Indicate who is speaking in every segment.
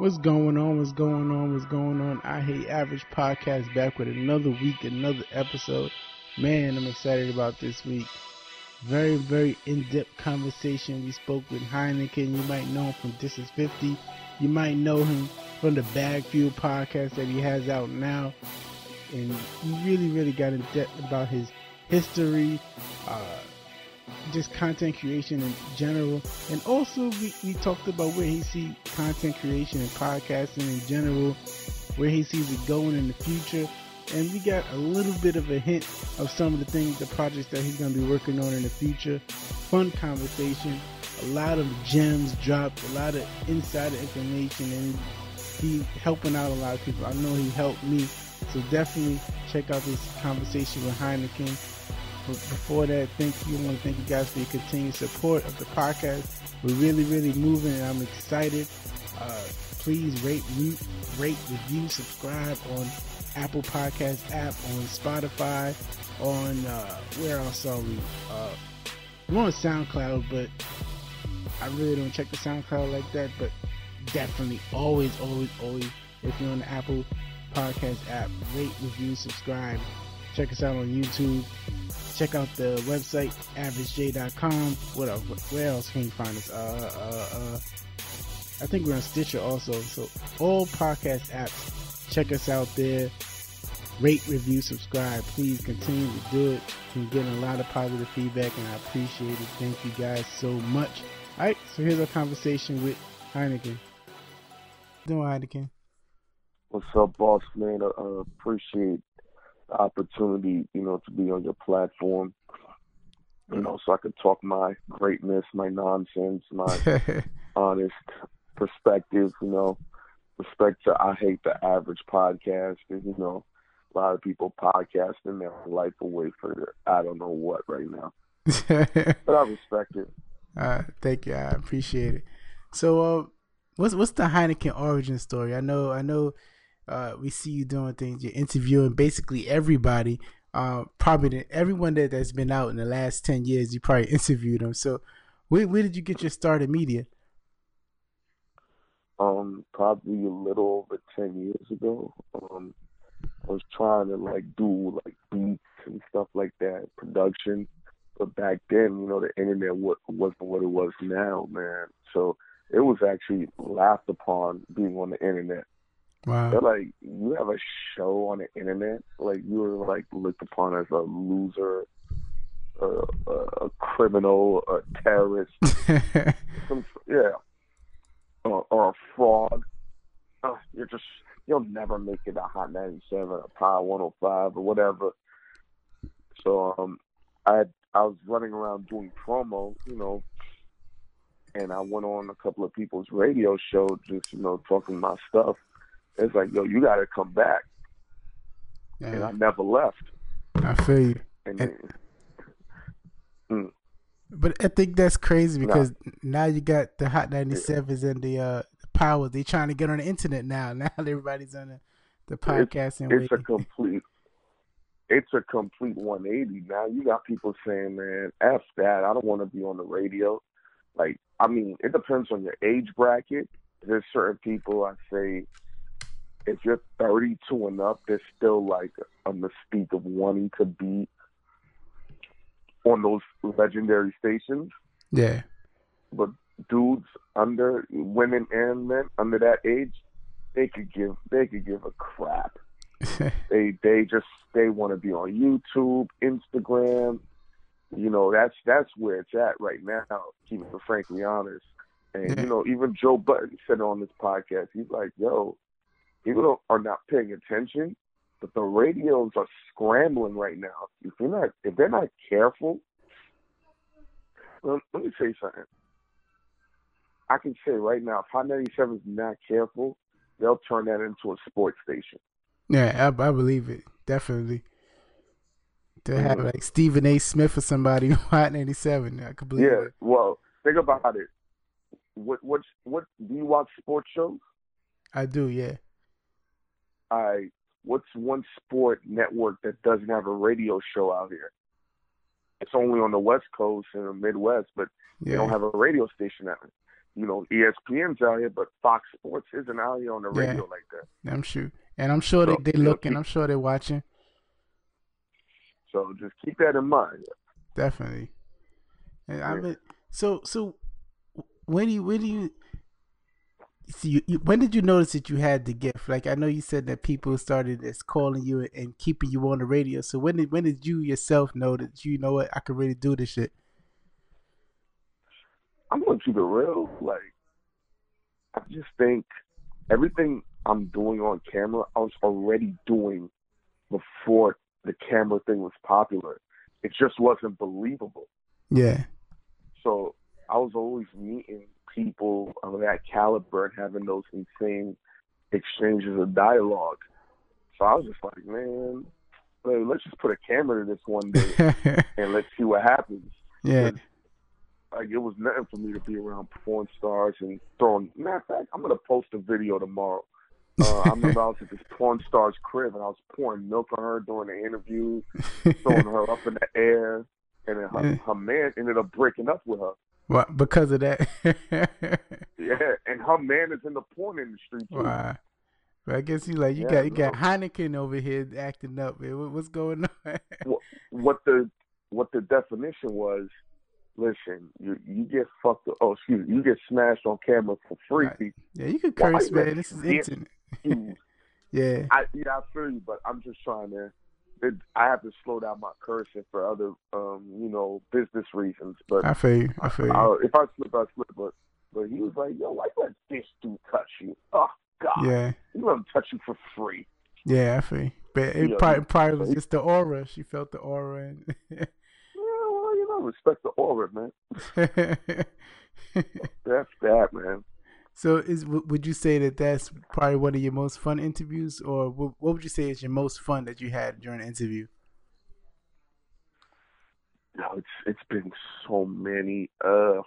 Speaker 1: What's going on? What's going on? What's going on? I Hate Average Podcast back with another week, another episode. Man, I'm excited about this week. Very, very in-depth conversation. We spoke with Heineken. You might know him from Is 50. You might know him from the Bag Fuel podcast that he has out now. And he really, really got in depth about his history, uh, just content creation in general. And also, we, we talked about where he sees content creation and podcasting in general, where he sees it going in the future. And we got a little bit of a hint of some of the things, the projects that he's going to be working on in the future. Fun conversation, a lot of gems dropped, a lot of insider information, and he helping out a lot of people. I know he helped me. So definitely check out this conversation with Heineken before that, thank you. I want to thank you guys for your continued support of the podcast. We're really, really moving, and I'm excited. Uh, please rate, rate, review, subscribe on Apple Podcast app, on Spotify, on uh, where else are we? Uh, we're on SoundCloud, but I really don't check the SoundCloud like that. But definitely, always, always, always, if you're on the Apple Podcast app, rate, review, subscribe. Check us out on YouTube. Check out the website, averagej.com. What else? Where else can you find us? Uh, uh, uh, I think we're on Stitcher also. So all podcast apps, check us out there. Rate, review, subscribe. Please continue to do it. We're getting a lot of positive feedback, and I appreciate it. Thank you guys so much. All right, so here's our conversation with Heineken. Doing Heineken.
Speaker 2: What's up, boss man? Uh, appreciate opportunity, you know, to be on your platform. You know, so I could talk my greatness, my nonsense, my honest perspective, you know, respect to I Hate the Average podcast. And, you know, a lot of people podcasting their life away for I don't know what right now. but I respect it.
Speaker 1: Uh, thank you. I appreciate it. So, uh, what's what's the Heineken origin story? I know, I know uh, we see you doing things. You're interviewing basically everybody. Uh, probably everyone that that's been out in the last ten years. You probably interviewed them. So, where where did you get your start in media?
Speaker 2: Um, probably a little over ten years ago. Um, I was trying to like do like beats and stuff like that, production. But back then, you know, the internet wasn't what it was now, man. So it was actually laughed upon being on the internet.
Speaker 1: Wow.
Speaker 2: They're like, you have a show on the internet, like you were like looked upon as a loser, a, a, a criminal, a terrorist, some, yeah, or, or a fraud. Uh, you're just you'll never make it a Hot 97 or Power 105 or whatever. So um, I I was running around doing promo, you know, and I went on a couple of people's radio shows, just you know, talking my stuff it's like, yo, you got to come back. Yeah. And I never left.
Speaker 1: I feel you.
Speaker 2: And, and mm.
Speaker 1: But I think that's crazy because nah. now you got the Hot 97s and the uh, power. They're trying to get on the internet now. Now everybody's on the, the podcasting.
Speaker 2: It's, it's a complete. It's a complete 180. Now you got people saying, "Man, f that. I don't want to be on the radio." Like, I mean, it depends on your age bracket. There's certain people I say if you're 32 and up, there's still like a mystique of wanting to be on those legendary stations.
Speaker 1: Yeah.
Speaker 2: But dudes under women and men under that age, they could give they could give a crap. they they just they want to be on YouTube, Instagram. You know that's that's where it's at right now. Keeping it frankly honest, and you know even Joe Budden said on this podcast, he's like, "Yo, people are not paying attention, but the radios are scrambling right now. If you're not, if they're not careful, well, let me say something. I can say right now, if Hot 97 is not careful, they'll turn that into a sports station.
Speaker 1: Yeah, I, I believe it definitely. To have mm-hmm. like Stephen A. Smith or somebody on Hot 97, I could believe
Speaker 2: yeah,
Speaker 1: it.
Speaker 2: well, think about it. What what what do you watch sports shows?
Speaker 1: I do, yeah.
Speaker 2: I what's one sport network that doesn't have a radio show out here? It's only on the West Coast and the Midwest, but yeah. they don't have a radio station out. you know, ESPN's out here, but Fox Sports isn't out here on the radio like that.
Speaker 1: I'm sure, and I'm sure so, they they looking. I'm sure they're watching.
Speaker 2: So just keep that in mind.
Speaker 1: Definitely. And yeah. I mean, so so when do you when do you see you, you, when did you notice that you had the gift? Like I know you said that people started as calling you and keeping you on the radio. So when did when did you yourself know that you know what I could really do this shit?
Speaker 2: I'm gonna keep it real. Like I just think everything I'm doing on camera, I was already doing before the camera thing was popular. It just wasn't believable.
Speaker 1: Yeah.
Speaker 2: So I was always meeting people of that caliber and having those insane exchanges of dialogue. So I was just like, man, let's just put a camera to this one day and let's see what happens.
Speaker 1: Yeah.
Speaker 2: Like it was nothing for me to be around porn stars and throwing. Matter of fact, I'm gonna post a video tomorrow. Uh, I remember I was at this porn star's crib and I was pouring milk on her during the interview, throwing her up in the air, and then her, her man ended up breaking up with her.
Speaker 1: What? Because of that?
Speaker 2: yeah, and her man is in the porn industry too.
Speaker 1: Wow. But I guess you like you yeah, got you got Heineken over here acting up. Man. What's going on?
Speaker 2: what the what the definition was? Listen, you you get fucked. Up, oh, excuse me, you get smashed on camera for free. Right.
Speaker 1: Yeah, you can curse, man. This is internet. yeah.
Speaker 2: I yeah, I feel you, but I'm just trying to it, I have to slow down my cursing for other, um, you know, business reasons. But
Speaker 1: I feel you. I feel you. I,
Speaker 2: if I slip, I slip. But but he was like, yo, why let this dude touch you? Oh God.
Speaker 1: Yeah.
Speaker 2: You let him touch you for free.
Speaker 1: Yeah, I feel. You. But it probably, probably was just the aura. She felt the aura. And
Speaker 2: yeah, well, you know, respect the aura, man. That's that, man.
Speaker 1: So, is would you say that that's probably one of your most fun interviews, or what would you say is your most fun that you had during an interview?
Speaker 2: No, it's it's been so many. Uh,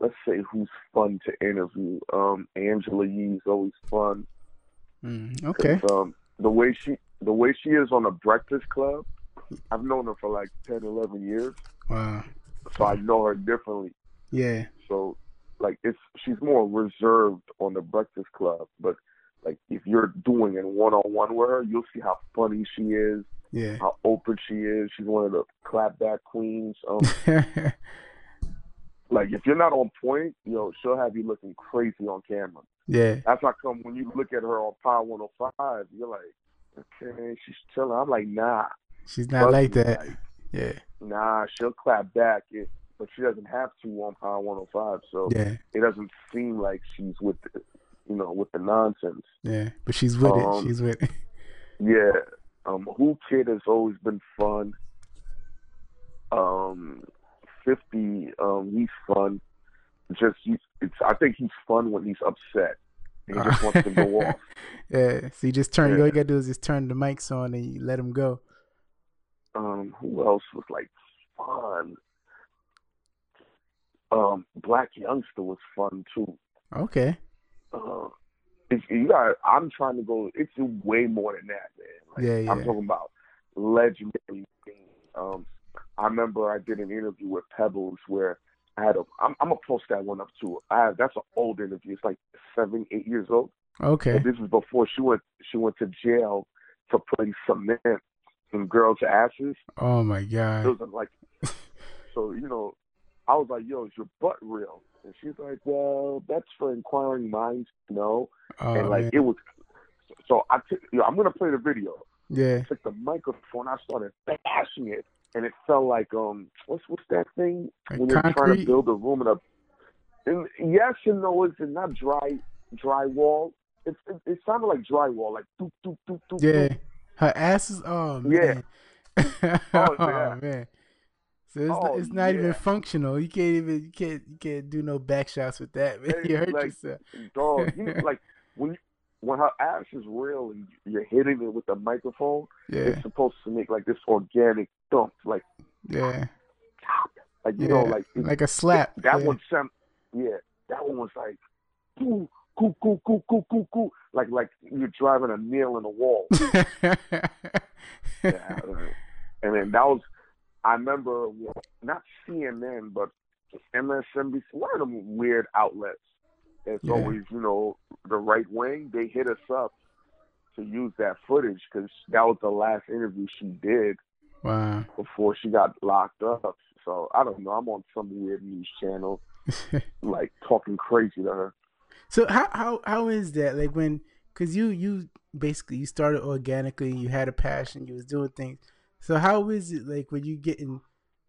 Speaker 2: let's say who's fun to interview. Um, Angela Yee's always fun.
Speaker 1: Mm, okay.
Speaker 2: Um, the way she the way she is on a Breakfast Club, I've known her for like 10, 11 years.
Speaker 1: Wow.
Speaker 2: So I know her differently.
Speaker 1: Yeah.
Speaker 2: So like it's she's more reserved on the Breakfast Club, but like if you're doing it one on one with her, you'll see how funny she is.
Speaker 1: Yeah.
Speaker 2: How open she is. She's one of the clapback queens. Um, like if you're not on point, you know, she'll have you looking crazy on camera.
Speaker 1: Yeah.
Speaker 2: That's how come when you look at her on Power 105, you're like, okay, she's chilling. I'm like, nah.
Speaker 1: She's not like that. Like, yeah.
Speaker 2: Nah, she'll clap back. It, but she doesn't have to on Power 105. So
Speaker 1: yeah.
Speaker 2: it doesn't seem like she's with, the, you know, with the nonsense.
Speaker 1: Yeah, but she's with um, it. She's with it.
Speaker 2: Yeah. Um, Whoo Kid has always been fun. Um, 50, um, he's fun. Just, he's, it's, I think he's fun when he's upset. He just wants to go off.
Speaker 1: Yeah, so you just turn. Yeah. All you gotta do is just turn the mics on and you let him go.
Speaker 2: Um, who else was like fun? Um, Blac Youngsta was fun too.
Speaker 1: Okay.
Speaker 2: Uh, you got. I'm trying to go. It's way more than that, man. Like,
Speaker 1: yeah, yeah.
Speaker 2: I'm talking about legendary. Um, I remember I did an interview with Pebbles where I had a. I'm, I'm gonna post that one up too. I have, that's an old interview. It's like seven, eight years old.
Speaker 1: Okay.
Speaker 2: And this was before she went. She went to jail for putting cement in girls' asses.
Speaker 1: Oh my god.
Speaker 2: It was like. so you know, I was like, yo, is your butt real? And she's like, well, that's for inquiring minds to know.
Speaker 1: Oh,
Speaker 2: and like,
Speaker 1: man.
Speaker 2: it was, so I took, you know, I'm going to play the video.
Speaker 1: Yeah.
Speaker 2: I took the microphone, I started bashing it, and it felt like, um, what's, what's that thing?
Speaker 1: Like
Speaker 2: when
Speaker 1: concrete?
Speaker 2: you're trying to build a room in a, and yes and no, it's not dry, drywall. It, it, it sounded like drywall, like doop, doop, doop, doop.
Speaker 1: Yeah.
Speaker 2: Doop.
Speaker 1: Her ass is, oh, man.
Speaker 2: Yeah.
Speaker 1: oh,
Speaker 2: yeah.
Speaker 1: man. So it's,
Speaker 2: Oh,
Speaker 1: it's not
Speaker 2: yeah.
Speaker 1: even functional. You can't even you can't you can't do no back shots with that. Man. You hurt
Speaker 2: like,
Speaker 1: yourself.
Speaker 2: Dog, you, like when you, when her ass is real and you're hitting it with the microphone,
Speaker 1: Yeah,
Speaker 2: it's supposed to make like this organic thump, like
Speaker 1: yeah,
Speaker 2: like you
Speaker 1: yeah.
Speaker 2: know, like it-
Speaker 1: like a slap.
Speaker 2: that
Speaker 1: yeah.
Speaker 2: one sound, yeah, that one was like, cool, cool, cool, cool, cool, cool, cool, like like you're driving a nail in a wall. yeah, and then that was, I remember not CNN, but MSNBC, one of them weird outlets. It's
Speaker 1: Yeah.
Speaker 2: always, you know, the right wing. They hit us up to use that footage because that was the last interview she did
Speaker 1: Wow.
Speaker 2: before she got locked up. So I don't know. I'm on some weird news channel, like talking crazy to her.
Speaker 1: So how how how is that? Like when, cause you you basically you started organically, you had a passion, you was doing things. So how is it like when you getting,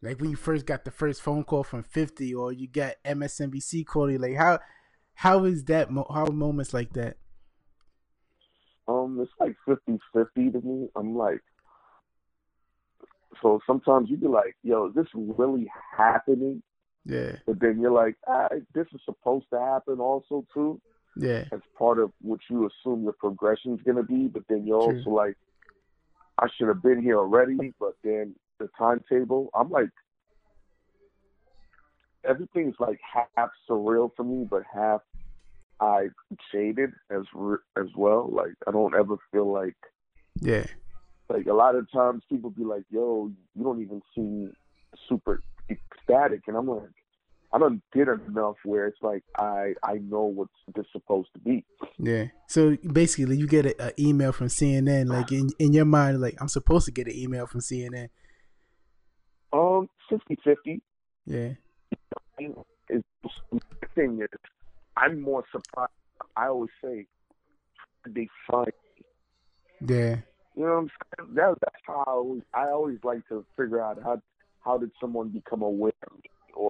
Speaker 1: like when you first got the first phone call from Fifty, or you got MSNBC calling? Like how how is that? How are moments like that?
Speaker 2: Um, it's like 50-50 to me. I'm like, so sometimes you be like, yo, is this really happening?
Speaker 1: Yeah,
Speaker 2: But then you're like, ah, this is supposed to happen also too.
Speaker 1: yeah,
Speaker 2: as part of what you assume your progression is going to be. But then you're
Speaker 1: True.
Speaker 2: also like, I should have been here already. But then the timetable, I'm like, everything's like half surreal for me, but half I shaded as re- as well. Like I don't ever feel like
Speaker 1: yeah,
Speaker 2: like a lot of times people be like, "Yo, you don't even seem super ecstatic," and I'm like, I don't did enough where it's like I I know what's this supposed to be.
Speaker 1: yeah. So basically, you get an email from CNN. Like in in your mind, like I'm supposed to get an email from CNN.
Speaker 2: Um, 50-50.
Speaker 1: Yeah,
Speaker 2: is the thing is, I'm more surprised. I always say they find.
Speaker 1: yeah,
Speaker 2: You know what I'm saying? That, that's how I always, I always like to figure out how how did someone become aware of me or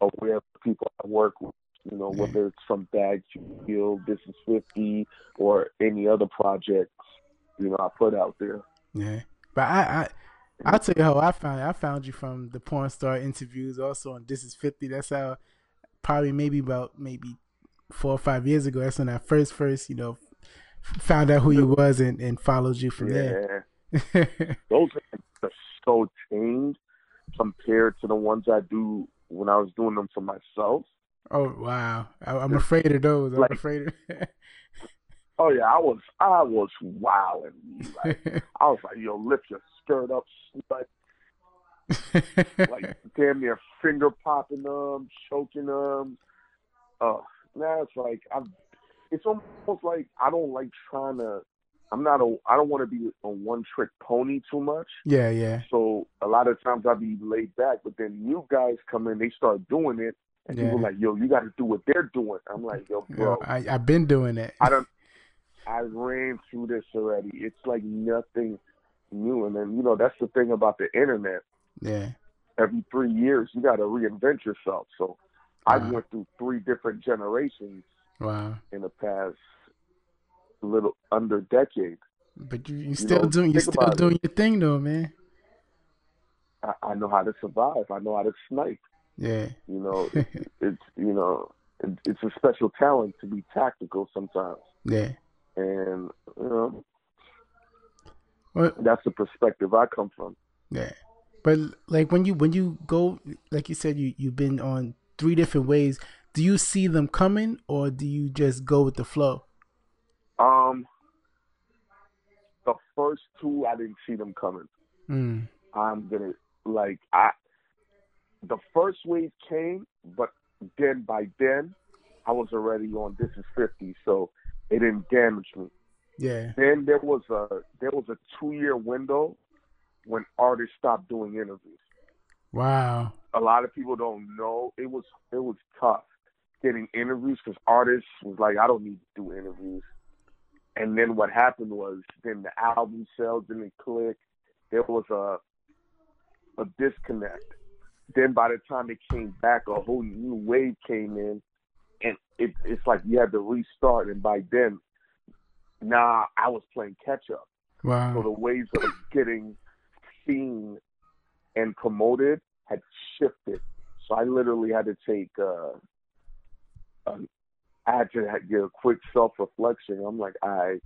Speaker 2: aware of people I work with. You know, whether it's from Bag Fuel, This Is Fifty, or any other projects, You know, I put out there.
Speaker 1: yeah. But I I. I'll tell you how I found I found you from the porn star interviews also on This Is Fifty. That's how probably maybe about maybe four or five years ago. That's when I first first, you know, found out who you was and, and followed you from there.
Speaker 2: those are so tamed compared to the ones I do when I was doing them for myself.
Speaker 1: oh wow. I, I'm afraid of those. I'm
Speaker 2: Like-
Speaker 1: afraid of
Speaker 2: Oh yeah, I was I was wilding. Like, I was like, yo, lift your skirt up, like like damn near finger popping them, choking them. Uh, now it's like I'm. It's almost like I don't like trying to. I'm not a. I don't want to be a one trick pony too much.
Speaker 1: yeah, yeah.
Speaker 2: So a lot of times I'll be laid back, but then new guys come in, they start doing it, and
Speaker 1: Yeah.
Speaker 2: people like, yo, you got to do what they're doing. I'm like, yo,
Speaker 1: Yo,
Speaker 2: bro,
Speaker 1: I I've been doing it.
Speaker 2: I don't. I ran through this already. It's like nothing new, and then you know that's the thing about the internet.
Speaker 1: Yeah.
Speaker 2: Every three years, you got to reinvent yourself. So I went through three different generations
Speaker 1: Wow.
Speaker 2: in the past little under decade.
Speaker 1: But you you still
Speaker 2: know,
Speaker 1: doing you still
Speaker 2: about it.
Speaker 1: doing your thing though, man.
Speaker 2: I, I know how to survive. I know how to snipe.
Speaker 1: Yeah.
Speaker 2: You know, it's you know, it, it's a special talent to be tactical sometimes,
Speaker 1: yeah.
Speaker 2: and you know
Speaker 1: Well,
Speaker 2: that's the perspective I come from.
Speaker 1: Yeah. But like when you when you go like you said you you've been on three different ways, do you see them coming or do you just go with the flow?
Speaker 2: Um, the first two I didn't see them coming.
Speaker 1: Mm.
Speaker 2: I'm gonna like I. The first wave came, but then by then, I was already on This Is Fifty, so it didn't damage me.
Speaker 1: Yeah.
Speaker 2: Then there was a there was a two year window when artists stopped doing interviews.
Speaker 1: Wow.
Speaker 2: A lot of people don't know it was it was tough getting interviews because artists was like I don't need to do interviews. And then what happened was then the album sales didn't click. There was a a disconnect. Then by the time it came back, a whole new wave came in, and it, it's like you had to restart. And by then, now I was playing catch up.
Speaker 1: Wow.
Speaker 2: So the ways of getting seen and promoted had shifted. So I literally had to take. Uh, um, I had to get a quick self reflection. I'm like, I,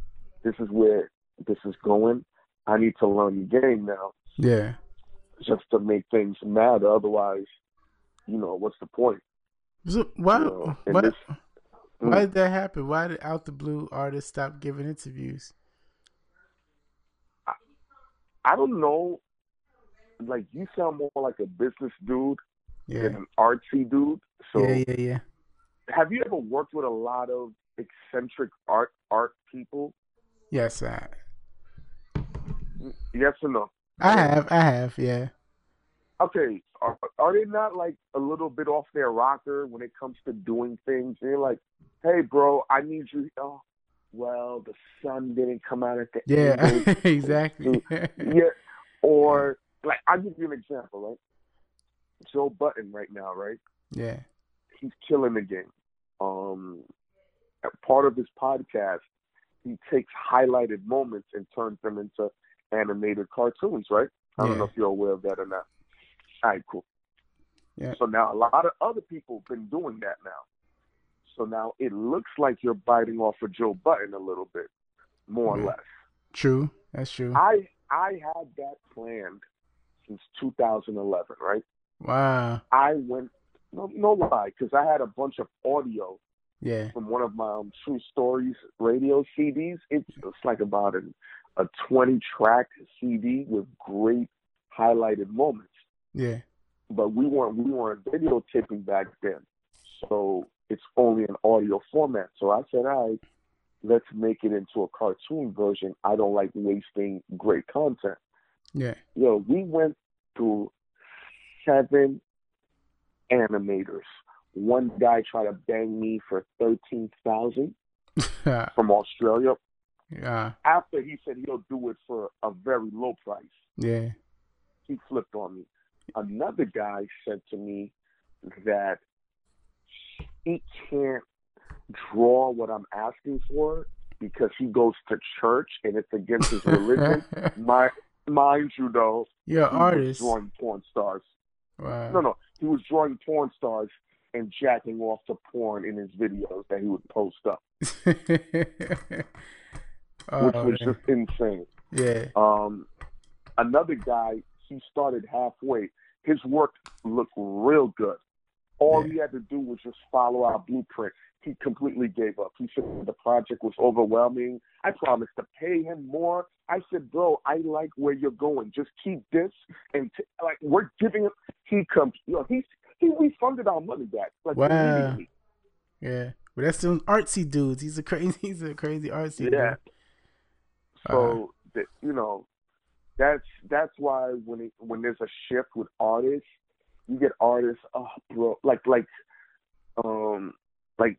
Speaker 2: this is where this is going. I need to learn the game now,
Speaker 1: Yeah.
Speaker 2: just to make things matter. Otherwise, you know, what's the point?
Speaker 1: So why
Speaker 2: You know,
Speaker 1: why,
Speaker 2: this- mm.
Speaker 1: why did that happen? Why did out the blue artists stop giving interviews?
Speaker 2: I I don't know. Like you sound more like a business dude
Speaker 1: Yeah.
Speaker 2: and an artsy dude. So
Speaker 1: yeah, yeah, yeah.
Speaker 2: Have you ever worked with a lot of eccentric art art people?
Speaker 1: Yes, I,
Speaker 2: Yes or no?
Speaker 1: I have, I have, yeah.
Speaker 2: Okay, are, are they not like a little bit off their rocker when it comes to doing things? You're like, hey, bro, I need you. Oh, well, the sun didn't come out at the
Speaker 1: Yeah,
Speaker 2: angle.
Speaker 1: exactly.
Speaker 2: yeah. Or like, I'll give you an example, right? Joe Budden right now, right?
Speaker 1: yeah,
Speaker 2: He's killing the game. Um, part of his podcast, he takes highlighted moments and turns them into animated cartoons, right? I don't know if you're aware of that or not. All right, cool.
Speaker 1: Yeah.
Speaker 2: So now a lot of other people have been doing that now. So now it looks like you're biting off of Joe Budden a little bit, more
Speaker 1: Yeah.
Speaker 2: or less.
Speaker 1: true. That's true.
Speaker 2: I I had that planned since 2011, right?
Speaker 1: Wow.
Speaker 2: I went no no lie because I had a bunch of audio
Speaker 1: Yeah,
Speaker 2: from one of my um, True Stories radio CDs. It's, it's like about an, a 20 track CD with great highlighted moments.
Speaker 1: yeah,
Speaker 2: But we weren't we weren't videotaping back then, so it's only an audio format. So I said, all right, let's make it into a cartoon version. I don't like wasting great content.
Speaker 1: yeah.
Speaker 2: Yo, we went through seven animators. One guy tried to bang me for thirteen thousand from Australia.
Speaker 1: yeah,
Speaker 2: After he said he'll do it for a very low price,
Speaker 1: yeah,
Speaker 2: he flipped on me. Another guy said to me that he can't draw what I'm asking for because he goes to church and it's against his religion. My, mind you, though,
Speaker 1: You're an
Speaker 2: he
Speaker 1: artist.
Speaker 2: drawing porn stars.
Speaker 1: Wow.
Speaker 2: No, no, he was drawing porn stars and jacking off to porn in his videos that he would post up,
Speaker 1: oh,
Speaker 2: which was
Speaker 1: man.
Speaker 2: just insane.
Speaker 1: yeah,
Speaker 2: Um, another guy, he started halfway. His work looked real good. All
Speaker 1: Yeah.
Speaker 2: he had to do was just follow our blueprint. He completely gave up. He said the project was overwhelming. I promised to pay him more. I said, bro, I like where you're going. Just keep this and t- like we're giving him. He comes, you know, he he refunded our money back like
Speaker 1: Wow. yeah. But that's some artsy dudes. He's a crazy. He's a crazy artsy.
Speaker 2: Yeah.
Speaker 1: dude.
Speaker 2: So that you know, that's that's why when it, when there's a shift with artists, you get artists, oh bro, like like um like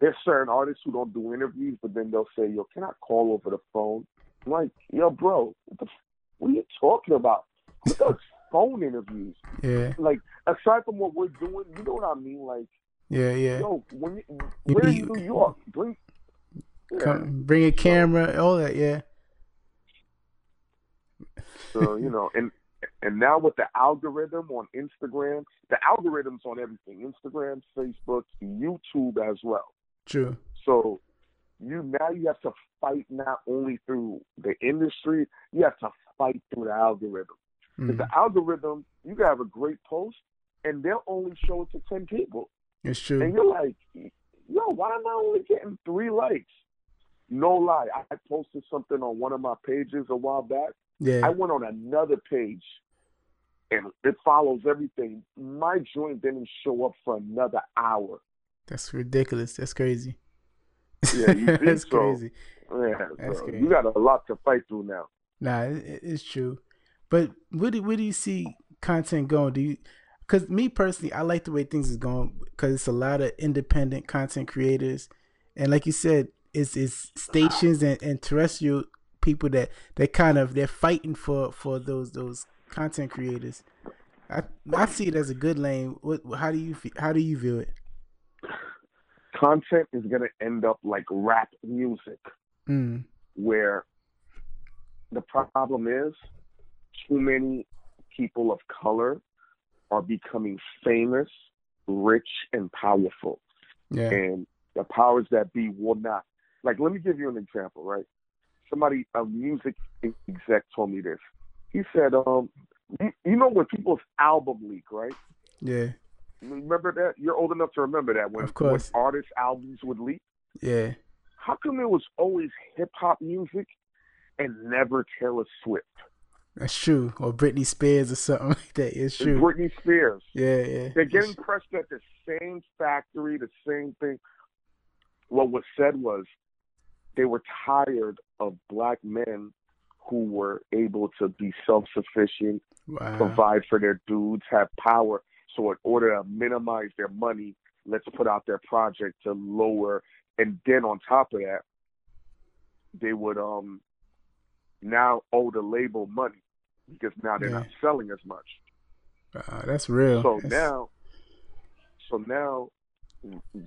Speaker 2: there's certain artists who don't do interviews, but then they'll say, "Yo, can I call over the phone?" I'm like, "Yo, bro, what, the, f- what are you talking about? Who does phone interviews?
Speaker 1: Yeah,
Speaker 2: Like aside from what we're doing, you know what I mean? Like,
Speaker 1: yeah, yeah.
Speaker 2: yo, when you,
Speaker 1: You-
Speaker 2: we're in New York, bring." Yeah.
Speaker 1: Come, bring a camera, all that. Yeah,
Speaker 2: So you know, and and now with the algorithm on Instagram, the algorithms on everything: Instagram, Facebook, YouTube as well.
Speaker 1: true.
Speaker 2: So you now you have to fight not only through the industry, you have to fight through the algorithm.
Speaker 1: Mm,
Speaker 2: the algorithm, you can have a great post, and they'll only show it to ten people,
Speaker 1: it's true.
Speaker 2: and you're like, yo, why am I only getting three likes? No lie, I posted something on one of my pages a while back.
Speaker 1: Yeah.
Speaker 2: I went on another page and it follows everything. My joint didn't show up for another hour.
Speaker 1: that's ridiculous. That's crazy.
Speaker 2: Yeah, you see?
Speaker 1: that's
Speaker 2: So-
Speaker 1: crazy.
Speaker 2: Yeah,
Speaker 1: That's
Speaker 2: so
Speaker 1: crazy.
Speaker 2: you got a lot to fight through now.
Speaker 1: Nah, it, it- it's true. But where do where do you see content going? Do you? Because me personally, I like the way things is going because it's a lot of independent content creators, and like you said, it's it's stations and, and terrestrial people that that kind of they're fighting for for those those content creators. I I see it as a good lane. What how do you how do you view it?
Speaker 2: Content is going to end up like rap music,
Speaker 1: Mm,
Speaker 2: where the problem is too many people of color are becoming famous, rich, and powerful.
Speaker 1: yeah,
Speaker 2: and the powers that be will not. Like, let me give you an example, right? Somebody, a music exec, told me this. He said, um, you, you know when people's album leak, right?
Speaker 1: yeah,
Speaker 2: Remember that? You're old enough to remember that when,
Speaker 1: Of course.
Speaker 2: when artists' albums would leak.
Speaker 1: yeah.
Speaker 2: How come it was always hip hop music and never Taylor Swift?
Speaker 1: That's true. Or Britney Spears or something like that. It's true.
Speaker 2: Britney Spears.
Speaker 1: Yeah, yeah.
Speaker 2: They're getting pressed at the same factory, the same thing. What was said was they were tired of black men who were able to be self sufficient,
Speaker 1: wow.
Speaker 2: provide for their dudes, have power. So in order to minimize their money, let's put out their project to lower and then on top of that, they would um now owe the label money because now they're
Speaker 1: Yeah.
Speaker 2: not selling as much.
Speaker 1: Uh, that's real.
Speaker 2: So
Speaker 1: That's-
Speaker 2: now, so now,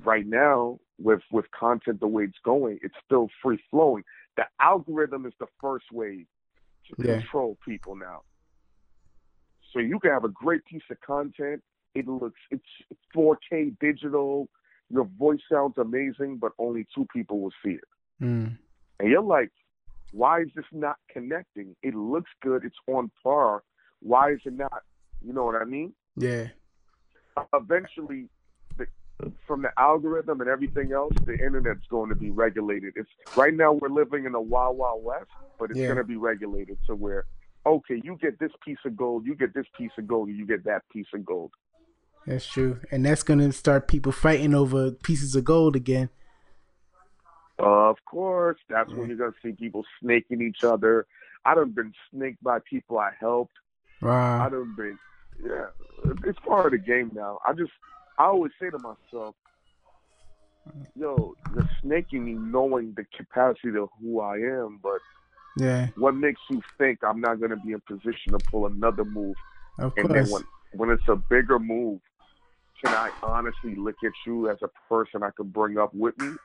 Speaker 2: right now, with with content the way it's going, it's still free flowing. The algorithm is the first way to
Speaker 1: Yeah.
Speaker 2: control people now. So you can have a great piece of content. It looks it's 4K digital. Your voice sounds amazing, but only two people will see it.
Speaker 1: Mm,
Speaker 2: And you're like, why is this not connecting? It looks good. It's on par. Why is it not? You know what I mean?
Speaker 1: yeah.
Speaker 2: eventually from the algorithm and everything else the internet's going to be regulated it's right now we're living in a wild wild west but it's
Speaker 1: Yeah.
Speaker 2: going to be regulated to where okay you get this piece of gold you get this piece of gold you get that piece of gold
Speaker 1: That's true. And that's gonna start people fighting over pieces of gold again.
Speaker 2: of course that's when you're going to see people snaking each other i done been snaked by people i helped i
Speaker 1: Wow.
Speaker 2: done been yeah it's part of the game now i just i always say to myself yo you're snaking me knowing the capacity of who i am but
Speaker 1: Yeah,
Speaker 2: what makes you think i'm not going to be in position to pull another move?
Speaker 1: Of
Speaker 2: and then when when it's a bigger move can i honestly look at you as a person i could bring up with me?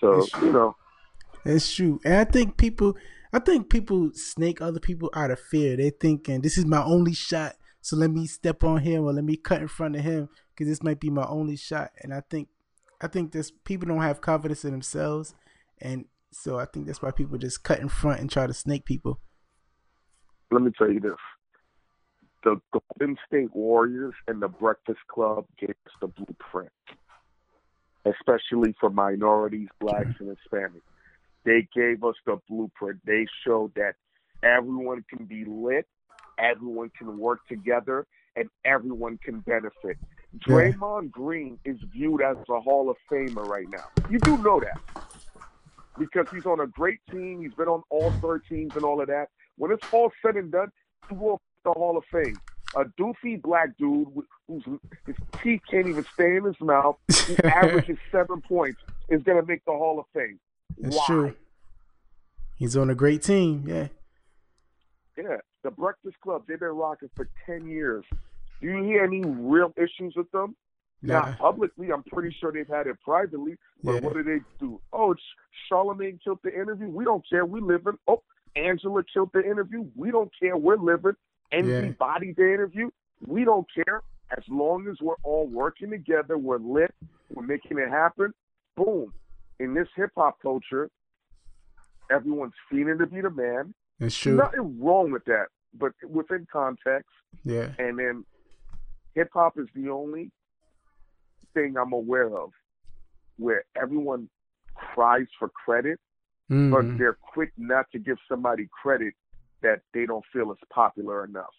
Speaker 2: So
Speaker 1: It's
Speaker 2: you know.
Speaker 1: It's true. And I think people I think people snake other people out of fear. They thinking this is my only shot, so let me step on him or let me cut in front of him because this might be my only shot. And I think I think this people don't have confidence in themselves, and so I think that's why people just cut in front and try to snake people.
Speaker 2: let me tell you this the golden state warriors and the breakfast club gave us the blueprint especially for minorities blacks and hispanics they gave us the blueprint they showed that everyone can be lit everyone can work together and everyone can benefit
Speaker 1: Yeah.
Speaker 2: Draymond Green is viewed as a Hall of Famer right now. You do know that. Because he's on a great team. He's been on all star teams and all of that. When it's all said and done, he will the Hall of Fame. A doofy black dude whose his teeth can't even stay in his mouth, who averages seven points, is going to make the Hall of Fame.
Speaker 1: That's
Speaker 2: Why?
Speaker 1: true. He's on a great team. Yeah.
Speaker 2: Yeah, the Breakfast Club, they've been rocking for 10 years. Do you hear any real issues with them?
Speaker 1: Nah.
Speaker 2: Not publicly. I'm pretty sure they've had it privately. But
Speaker 1: Yeah.
Speaker 2: what do they do? Oh, it's Charlemagne killed the interview. We don't care. We live in. Oh, Angela killed the interview. We don't care. We're living.
Speaker 1: Yeah.
Speaker 2: bodied the interview. We don't care. As long as we're all working together, we're lit. We're making it happen. Boom. In this hip hop culture, everyone's feeling to be the man.
Speaker 1: It's true.
Speaker 2: Nothing wrong with that, but within context.
Speaker 1: Yeah.
Speaker 2: And then hip hop is the only thing I'm aware of where everyone cries for credit,
Speaker 1: Mhm.
Speaker 2: but they're quick not to give somebody credit that they don't feel is popular enough.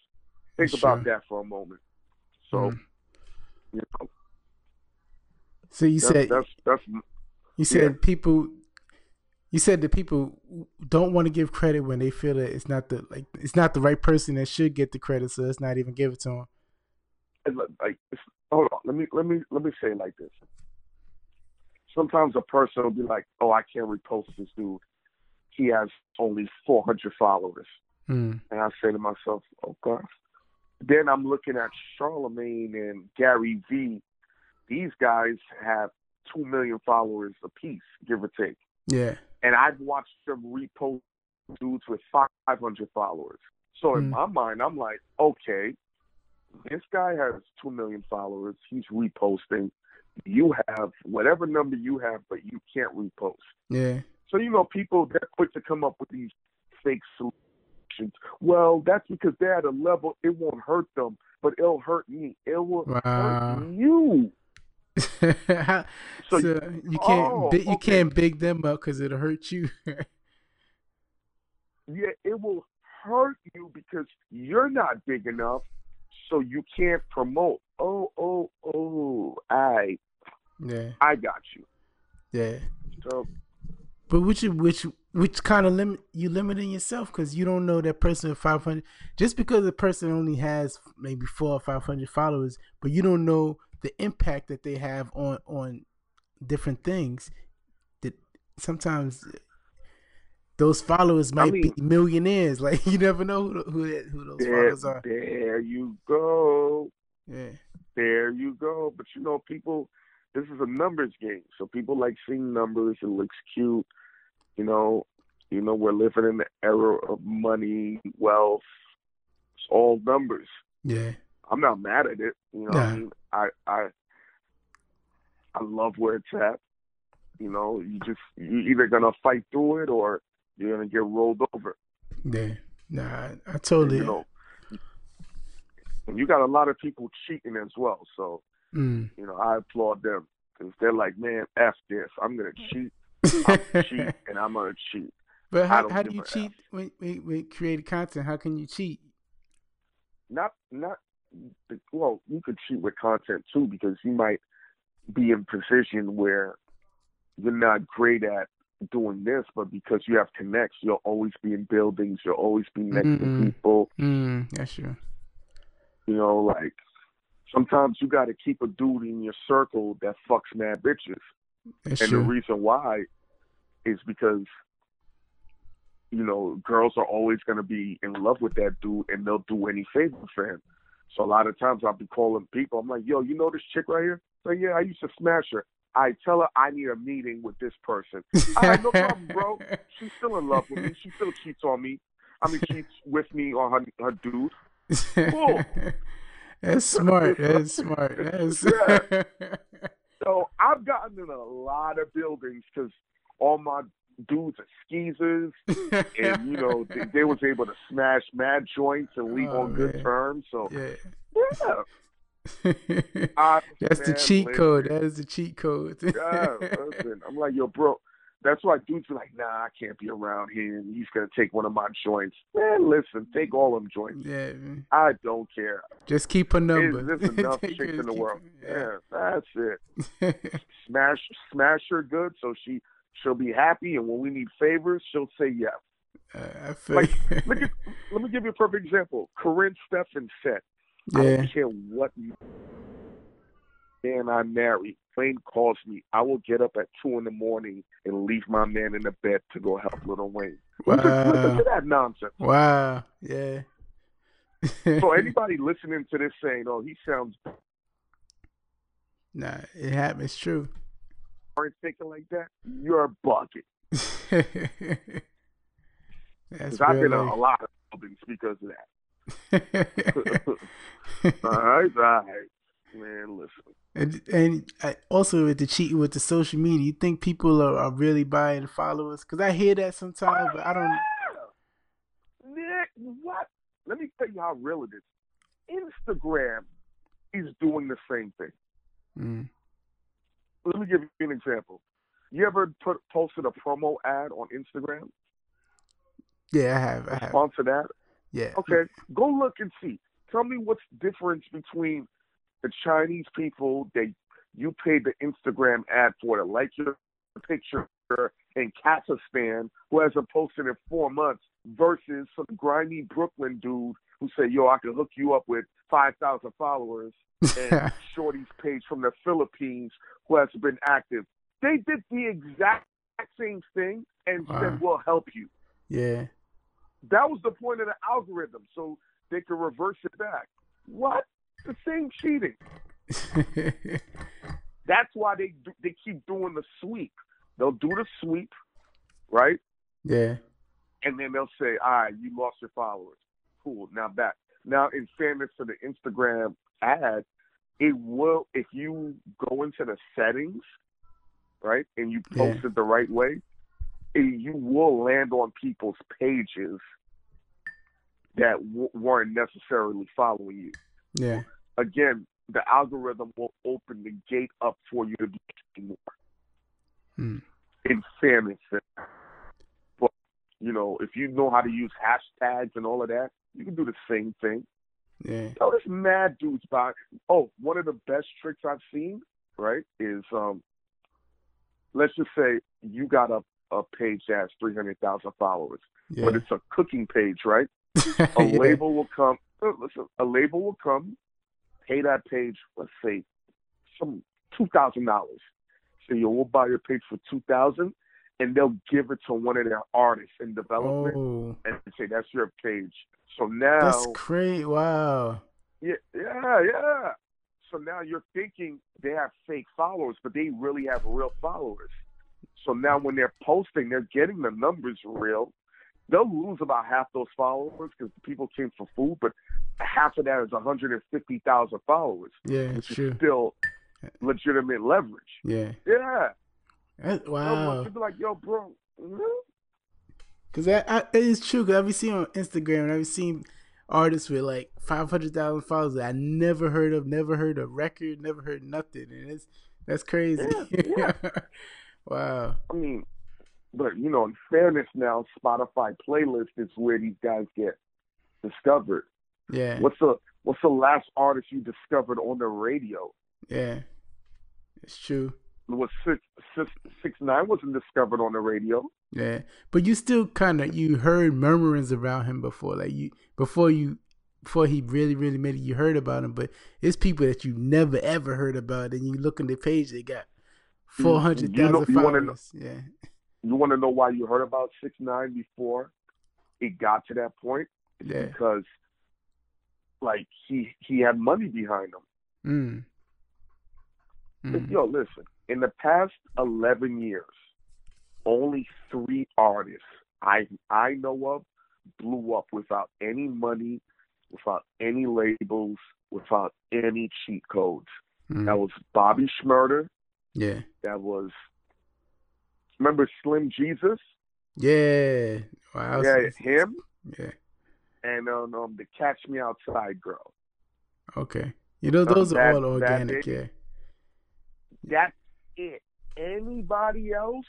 Speaker 2: Think
Speaker 1: Sure.
Speaker 2: about that for a moment. So,
Speaker 1: Mhm.
Speaker 2: you know,
Speaker 1: So you
Speaker 2: that's,
Speaker 1: said
Speaker 2: that's that's
Speaker 1: You said
Speaker 2: Yeah.
Speaker 1: people. You said that people don't want to give credit when they feel that it's not the like it's not the right person that should get the credit, so let's not even give it to them.
Speaker 2: it's like- hold on let me let me let me say it like this. Sometimes a person will be like oh i can't repost this dude. He has only 400 followers.
Speaker 1: Mm.
Speaker 2: and i say to myself okay. Then i'm looking at charlemagne and gary vee these guys have 2 million followers apiece give or take.
Speaker 1: Yeah,
Speaker 2: and I've watched them repost dudes with 500 followers. So in
Speaker 1: Mm.
Speaker 2: my mind, I'm like, okay, this guy has 2 million followers. He's reposting. You have whatever number you have, but you can't repost.
Speaker 1: yeah,
Speaker 2: So, you know, people, they're quick to come up with these fake solutions. Well, that's because they're at a level, it won't hurt them, but it'll hurt me. It will
Speaker 1: Wow.
Speaker 2: hurt you.
Speaker 1: So,
Speaker 2: So-
Speaker 1: you can't
Speaker 2: Oh,
Speaker 1: you
Speaker 2: okay.
Speaker 1: can't big them up because it'll hurt you.
Speaker 2: yeah, it will hurt you because you're not big enough, so you can't promote. Oh, oh, oh, I,
Speaker 1: Yeah.
Speaker 2: I got you.
Speaker 1: Yeah.
Speaker 2: So
Speaker 1: But which which which kind of limit you limiting yourself because you don't know that person five hundred. Just because a person only has maybe four or five hundred followers, but you don't know the impact that they have on on different things. That sometimes those followers might
Speaker 2: mean-
Speaker 1: be millionaires. Like you never know who who, who those
Speaker 2: there,
Speaker 1: followers are.
Speaker 2: there you go.
Speaker 1: Yeah.
Speaker 2: There you go. But you know, people, this is a numbers game. So people like seeing numbers. It looks cute. You know, you know, we're living in the era of money, wealth. It's all numbers.
Speaker 1: Yeah.
Speaker 2: I'm not mad at it. You know, what I mean, I, I, I love where it's at. You know, you just you're either gonna fight through it or you're gonna get rolled over.
Speaker 1: Yeah. Nah, I, I totally.
Speaker 2: You know, and you got a lot of people cheating as well. So
Speaker 1: Mm.
Speaker 2: you know, I applaud them because they're like, man, f this. I'm gonna cheat, I'm cheat, and I'm gonna cheat.
Speaker 1: but how, how do you
Speaker 2: a F.
Speaker 1: cheat when, when, when creating content? How can you cheat?
Speaker 2: Not, not. Well, you could cheat with content too because you might be in position where you're not great at doing this, but because you have connects, you'll always be in buildings. You'll always be next
Speaker 1: Mhm.
Speaker 2: to people.
Speaker 1: Mm, that's true.
Speaker 2: You know, like sometimes you got to keep a dude in your circle that fucks mad bitches.
Speaker 1: That's
Speaker 2: and
Speaker 1: true.
Speaker 2: the reason why is because you know girls are always going to be in love with that dude and they'll do any favor for him so a lot of times i'll be calling people i'm like yo you know this chick right here so yeah i used to smash her i tell her i need a meeting with this person all right no problem bro she's still in love with me she still cheats on me i mean she's with me on her, her dude Cool.
Speaker 1: That's smart. That's smart. That's
Speaker 2: Yeah. So I've gotten in a lot of buildings because all my dudes are skeezers, and you know they, they was able to smash mad joints and leave
Speaker 1: Oh,
Speaker 2: on good terms. So
Speaker 1: yeah.
Speaker 2: yeah, I,
Speaker 1: That's the cheat
Speaker 2: listen,
Speaker 1: code. That is the cheat code.
Speaker 2: Yeah, listen, I'm like yo, bro. That's why dudes are like, nah, I can't be around him. He's gonna take one of my joints. Man, listen, take all them joints.
Speaker 1: yeah, man.
Speaker 2: I don't care.
Speaker 1: Just keep a number.
Speaker 2: There's, there's enough chicks in the world.
Speaker 1: it,
Speaker 2: Yeah, that's it. smash smash her good so she she'll be happy and when we need favors she'll say yes
Speaker 1: Uh, I feel
Speaker 2: Like, look at, let me give you a perfect example Karrine Steffans said i
Speaker 1: yeah.
Speaker 2: don't care what man i marry Wayne calls me i will get up at two in the morning and leave my man in the bed to go help Lil Wayne listen, listen to that nonsense
Speaker 1: Wow. Yeah.
Speaker 2: so anybody listening to this saying oh he sounds
Speaker 1: nah, it happens. True.
Speaker 2: Aren't thinking like that you're bugging
Speaker 1: That's
Speaker 2: because i've been in a lot of buildings because of that all right all right man listen
Speaker 1: and and I, also with the cheating with the social media, you think people are, are really buying followers? Because I hear that sometimes, but I don't.
Speaker 2: Nick, what? Let me tell you how real it is. Instagram is doing the same thing.
Speaker 1: Mm.
Speaker 2: Let me give you an example. You ever put posted a promo ad on Instagram?
Speaker 1: Yeah, I have. I have.
Speaker 2: Sponsor that?
Speaker 1: Yeah.
Speaker 2: Okay, go look and see. Tell me what's the difference between the Chinese people that you paid the Instagram ad for to like your picture in Kazakhstan who hasn't posted in four months versus some grimy Brooklyn dude who say, yo, I can hook you up with 5,000 followers and Shorty's page from the Philippines who has been active. They did the exact same thing and
Speaker 1: Wow.
Speaker 2: said, we'll help you.
Speaker 1: yeah.
Speaker 2: That was the point of the algorithm, so they could reverse it back. What? The same cheating. That's why they do, they keep doing the sweep. They'll do the sweep, right?
Speaker 1: yeah.
Speaker 2: And then they'll say, "All right, you lost your followers. Cool. Now back. Now, in fairness to the Instagram ad, it will if you go into the settings, right, and you
Speaker 1: Yeah.
Speaker 2: post it the right way, it, you will land on people's pages that w- weren't necessarily following you.
Speaker 1: Yeah.
Speaker 2: Again, the algorithm will open the gate up for you to do more.
Speaker 1: Hmm.
Speaker 2: In fairness, you know, if you know how to use hashtags and all of that, you can do the same thing.
Speaker 1: Yeah.
Speaker 2: Yo, there's mad dudes by. Oh, one of the best tricks I've seen, right, is um, let's just say you got a a page that has three hundred thousand followers,
Speaker 1: Yeah.
Speaker 2: but it's a cooking page, right? A
Speaker 1: Yeah.
Speaker 2: label will come. uh, Listen, a label will come, pay that page, let's say, some two thousand dollars. So yo, we'll buy your page for two thousand, and they'll give it to one of their artists in development
Speaker 1: Oh,
Speaker 2: and say that's your page. So now,
Speaker 1: that's great! Wow.
Speaker 2: yeah, yeah, yeah. So now you're thinking they have fake followers, but they really have real followers. So now when they're posting, they're getting the numbers real. They'll lose about half those followers because people came for food, but half of that is 150,000 followers,
Speaker 1: Yeah, it's
Speaker 2: which
Speaker 1: true.
Speaker 2: is still legitimate leverage.
Speaker 1: Yeah.
Speaker 2: Yeah.
Speaker 1: That- wow.
Speaker 2: People like, yo, bro.
Speaker 1: Cause I, I, it is true. Cause I've seen on Instagram and I've seen artists with like five hundred thousand followers that I never heard of, never heard a record, never heard nothing, and it's that's crazy.
Speaker 2: Yeah,
Speaker 1: wow.
Speaker 2: I mean, but you know, in fairness, now Spotify playlist is where these guys get discovered.
Speaker 1: Yeah.
Speaker 2: What's the What's the last artist you discovered on the radio?
Speaker 1: Yeah. It's true.
Speaker 2: Was six six six nine wasn't discovered on the radio.
Speaker 1: Yeah. But you still kind of you heard murmurings about him before, like you before you before he really really made it. You heard about him, but it's people that you never ever heard about, and you look on the page, they got four hundred
Speaker 2: You know-
Speaker 1: thousand
Speaker 2: you wanna know-
Speaker 1: Yeah.
Speaker 2: You want to know why you heard about six nine before it got to that point? It's
Speaker 1: Yeah.
Speaker 2: Because like he he had money behind him.
Speaker 1: Mm. Mm.
Speaker 2: Yo, listen. In the past eleven years, only three artists I I know of blew up without any money, without any labels, without any cheat codes.
Speaker 1: Mm.
Speaker 2: That was Bobby Shmurda.
Speaker 1: Yeah.
Speaker 2: That was remember Slim Jesus?
Speaker 1: Yeah. Wow.
Speaker 2: yeah, him
Speaker 1: Yeah.
Speaker 2: and um, um the Catch Me Outside girl.
Speaker 1: Okay. You know,
Speaker 2: Um,
Speaker 1: those
Speaker 2: that-
Speaker 1: are all organic. Yeah.
Speaker 2: That's it. Anybody else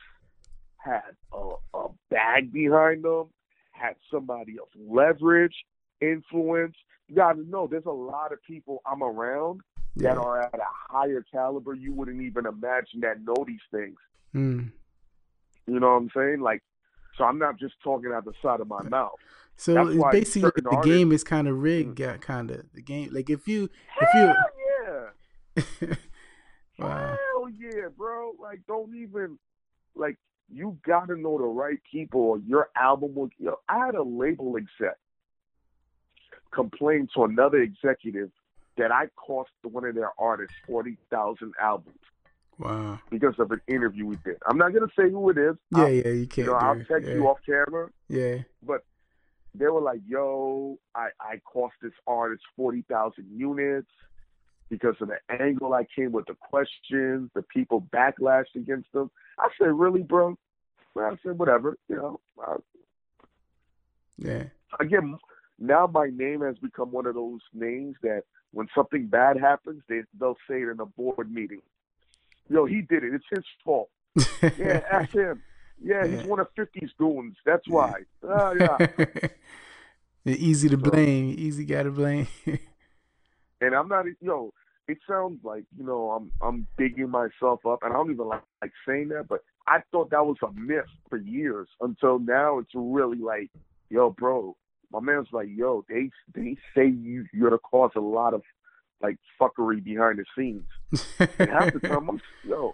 Speaker 2: had a, a bag behind them, had somebody else leverage, influence. You got to know there's a lot of people I'm around
Speaker 1: Yeah.
Speaker 2: that are at a higher caliber you wouldn't even imagine that know these things.
Speaker 1: Mm.
Speaker 2: You know what I'm saying? Like, so I'm not just talking out the side of my mouth.
Speaker 1: So
Speaker 2: That's
Speaker 1: it's basically the
Speaker 2: artists- Mm.
Speaker 1: game is kind of rigged. Got kind of the game. Like if you, if you,
Speaker 2: yeah.
Speaker 1: wow.
Speaker 2: Hell yeah, bro. Like, don't even like you gotta know the right people or your album will you know, I had a label exec complain to another executive that I cost one of their artists forty thousand albums
Speaker 1: Wow.
Speaker 2: because of an interview we did. I'm not gonna say who it is.
Speaker 1: Yeah,
Speaker 2: I'll,
Speaker 1: yeah. You can't.
Speaker 2: you know, I'll text
Speaker 1: yeah.
Speaker 2: you off camera.
Speaker 1: Yeah.
Speaker 2: But they were like, "Yo, I I cost this artist forty thousand units because of the angle I came with the questions, the people backlashed against them." I said, "Really, bro?" Well, I said, "Whatever." You know, I,
Speaker 1: Yeah.
Speaker 2: again, now my name has become one of those names that when something bad happens, they they'll say it in a board meeting. Yo, he did it. It's his fault. Yeah, ask him. Yeah, he's one of 50's goons. That's why. Ah, yeah.
Speaker 1: easy to blame. Easy guy to blame.
Speaker 2: and I'm not, yo, it sounds like, you know, I'm I'm bigging myself up, and I don't even like, like saying that, but I thought that was a myth for years until now. It's really like, yo, bro, my man's like, yo, they they say you you're gonna cause a lot of like fuckery behind the scenes. And half the time, I'm yo,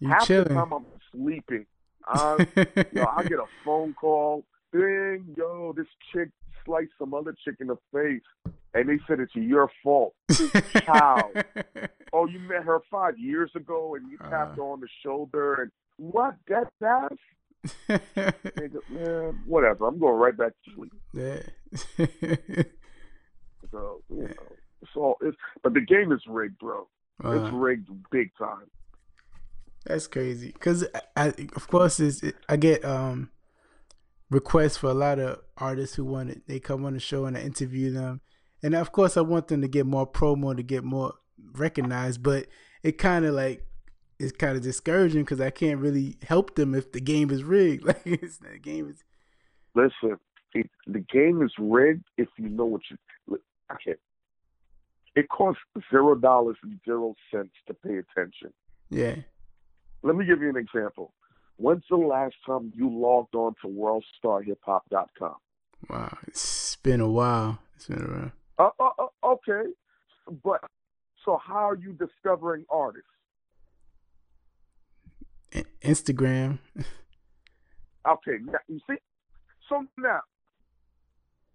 Speaker 1: you
Speaker 2: half the time I'm sleeping. I, yo, I get a phone call, ding, yo, this chick sliced some other chick in the face, and they said it's your fault. How? oh, you met her five years ago and you tapped
Speaker 1: Uh.
Speaker 2: her on the shoulder and what? That? Nigga, Man, whatever. I'm going right back to sleep.
Speaker 1: yeah.
Speaker 2: So you know, it's all. It's but the game is rigged, bro. It's rigged big time.
Speaker 1: That's crazy. Cause I, I of course, is I get um requests for a lot of artists who want it. They come on the show and I interview them, and of course, I want them to get more promo to get more recognized. But it kind of like it's kind of discouraging because I can't really help them if the game is rigged. Like it's, the game is
Speaker 2: Listen, it, the game is rigged if you know what you. Can't. It costs zero dollars and zero cents to pay attention.
Speaker 1: Yeah.
Speaker 2: Let me give you an example. When's the last time you logged on to WorldStarHipHop.com?
Speaker 1: Wow, it's been a while. It's been a while.
Speaker 2: Uh, uh, uh, okay, but so how are you discovering artists?
Speaker 1: Instagram.
Speaker 2: Okay, now, you see, so now,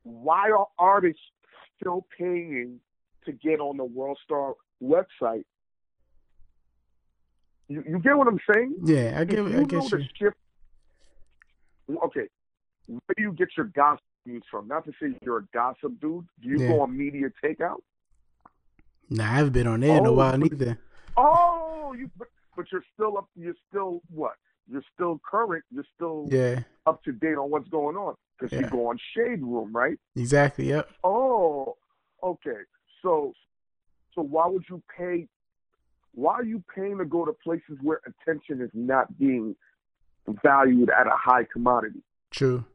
Speaker 2: why are artists still paying to get on the World Star website? You, you get what I'm saying?
Speaker 1: Yeah, I get.
Speaker 2: If you
Speaker 1: I get
Speaker 2: know
Speaker 1: you.
Speaker 2: the shift. Okay, where do you get your gossip news from? Not to say you're a gossip dude. Do you
Speaker 1: Yeah.
Speaker 2: go on Media Takeout?
Speaker 1: Nah, I haven't been on there in a
Speaker 2: Oh,
Speaker 1: while neither.
Speaker 2: Oh, you. But, but you're still up. You're still what? You're still current. You're still
Speaker 1: Yeah,
Speaker 2: up to date on what's going on because you go on Shade Room, right?
Speaker 1: exactly. Yep.
Speaker 2: Oh, okay. So, so why would you pay? Why are you paying to go to places where attention is not being valued at a high commodity?
Speaker 1: True.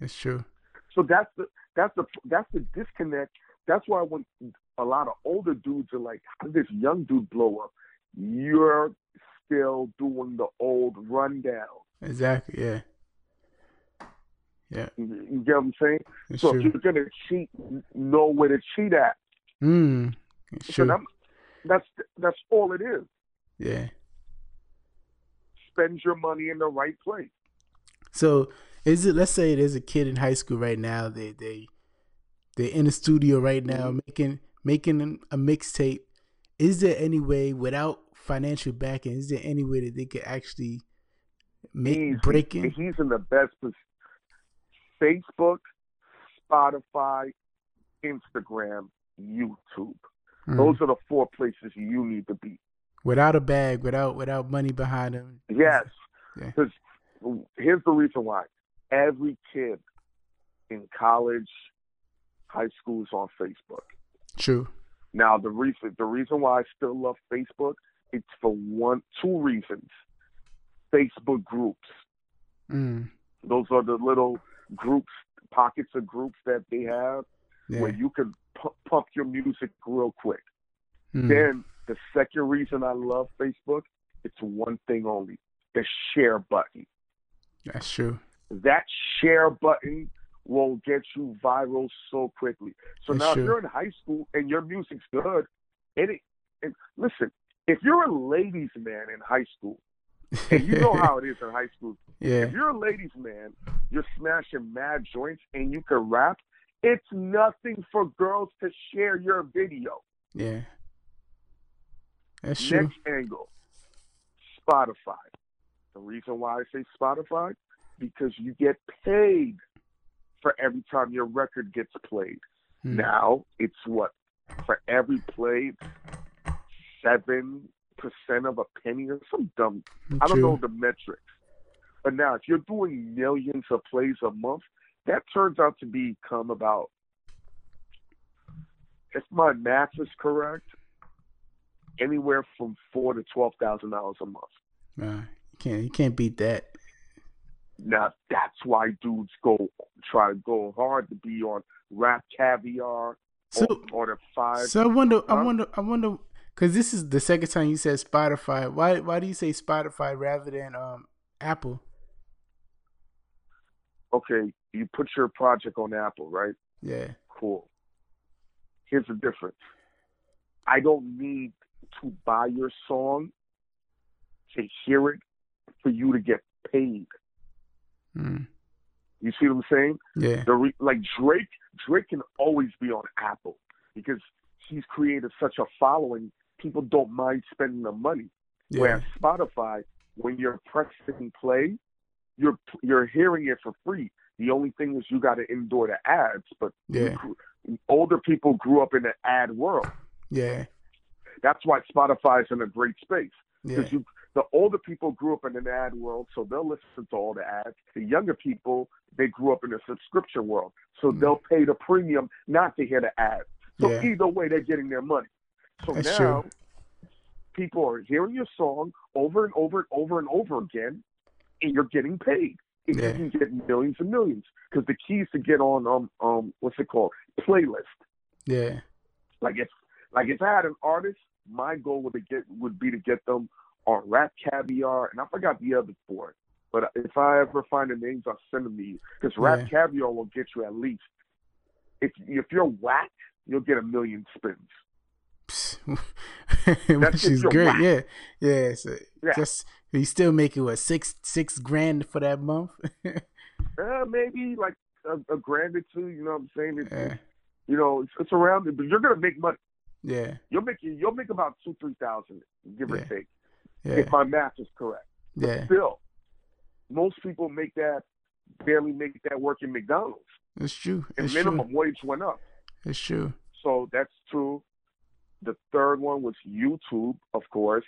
Speaker 1: It's true.
Speaker 2: So that's the that's the that's the disconnect. That's why when a lot of older dudes are like, "How did this young dude blow up?" You're still doing the old rundown.
Speaker 1: Exactly. Yeah. Yeah.
Speaker 2: You get what I'm saying?
Speaker 1: It's
Speaker 2: so
Speaker 1: true.
Speaker 2: if you're gonna cheat, know where to cheat at.
Speaker 1: Mm. It's
Speaker 2: So
Speaker 1: true.
Speaker 2: that- that's that's all it is.
Speaker 1: Yeah.
Speaker 2: Spend your money in the right place.
Speaker 1: So is it? Let's say there's a kid in high school right now. They they they're in the studio right now
Speaker 2: Mm-hmm.
Speaker 1: making making a mixtape. Is there any way without financial backing? Is there any way that they could actually make
Speaker 2: He's
Speaker 1: breaking?
Speaker 2: He's in the best position. Facebook, Spotify, Instagram, YouTube.
Speaker 1: Mhm.
Speaker 2: Those are the four places you need to be.
Speaker 1: without a bag, without without money behind them.
Speaker 2: Yes.
Speaker 1: Yeah.
Speaker 2: Because here's the reason why. Every kid in college, high school is on Facebook.
Speaker 1: True.
Speaker 2: Now the reason the reason why I still love Facebook, it's for one two reasons. Facebook groups.
Speaker 1: Mm.
Speaker 2: Those are the little groups, pockets of groups that they have
Speaker 1: Yeah.
Speaker 2: where you can pu- pump your music real quick.
Speaker 1: Mm.
Speaker 2: Then the second reason I love Facebook, it's one thing only: the share button.
Speaker 1: That's true.
Speaker 2: That share button will get you viral so quickly. So
Speaker 1: That's
Speaker 2: now,
Speaker 1: true.
Speaker 2: if you're in high school and your music's good, and, it, and listen, if you're a ladies' man in high school, and you know how it is in high school,
Speaker 1: yeah.
Speaker 2: if you're a ladies' man, you're smashing mad joints and you can rap. It's nothing for girls to share your video.
Speaker 1: Yeah. That's true.
Speaker 2: Next angle, Spotify. The reason why I say Spotify, because you get paid for every time your record gets played.
Speaker 1: Mm.
Speaker 2: Now it's what for every play, seven percent of a penny or some dumb. I don't know the metrics. But now, if you're doing millions of plays a month, that turns out to become about, if my math is correct, anywhere from four to twelve thousand dollars a month.
Speaker 1: Nah, you can't you can't beat that.
Speaker 2: Now that's why dudes go try to go hard to be on Rap Caviar
Speaker 1: So
Speaker 2: or, or the five.
Speaker 1: so I wonder I wonder I wonder because this is the second time you said Spotify. Why why do you say Spotify rather than um Apple?
Speaker 2: okay, you put your project on Apple, right?
Speaker 1: Yeah.
Speaker 2: Cool. Here's the difference. I don't need to buy your song to hear it for you to get paid.
Speaker 1: Mm.
Speaker 2: You see what I'm saying?
Speaker 1: Yeah.
Speaker 2: The re- like Drake, Drake can always be on Apple because he's created such a following. People don't mind spending the money.
Speaker 1: Yeah.
Speaker 2: Whereas Spotify, when you're pressing play, you're you're hearing it for free. The only thing is you got to endure the ads. But
Speaker 1: Yeah.
Speaker 2: older people grew up in the ad world.
Speaker 1: Yeah.
Speaker 2: That's why Spotify is in a great space
Speaker 1: Yeah.
Speaker 2: because you the older people grew up in an ad world, so they'll listen to all the ads. The younger people they grew up in a subscription world, so
Speaker 1: Mm.
Speaker 2: they'll pay the premium not to hear the ads. So
Speaker 1: Yeah.
Speaker 2: either way, they're getting their money. So
Speaker 1: That's
Speaker 2: now
Speaker 1: true.
Speaker 2: people are hearing your song over and over and over and over again, and you're getting paid. If
Speaker 1: Yeah.
Speaker 2: you can get millions and millions. Because the key is to get on um um what's it called playlist.
Speaker 1: Yeah.
Speaker 2: Like if like if I had an artist, my goal would to get would be to get them on Rap Caviar, and I forgot the other four. But if I ever find the names, I'll send them to you. Because Rap
Speaker 1: Yeah.
Speaker 2: Caviar will get you at least. If if you're whack, you'll get a million spins.
Speaker 1: Which is great.
Speaker 2: whack.
Speaker 1: Yeah. Yeah. So
Speaker 2: Yeah.
Speaker 1: just you still making what six six grand for that month?
Speaker 2: Uh, maybe like a, a grand or two. You know what I'm saying? It's,
Speaker 1: yeah.
Speaker 2: You know, it's, it's around it, but you're gonna make money.
Speaker 1: Yeah.
Speaker 2: You'll make you'll make about two three thousand, give or take,
Speaker 1: Yeah.
Speaker 2: if my math is correct.
Speaker 1: Yeah.
Speaker 2: Still, most people make that barely make that work in McDonald's.
Speaker 1: It's true.
Speaker 2: And
Speaker 1: It's
Speaker 2: minimum
Speaker 1: true.
Speaker 2: wage went up.
Speaker 1: It's true.
Speaker 2: So that's true. The third one was YouTube, of course.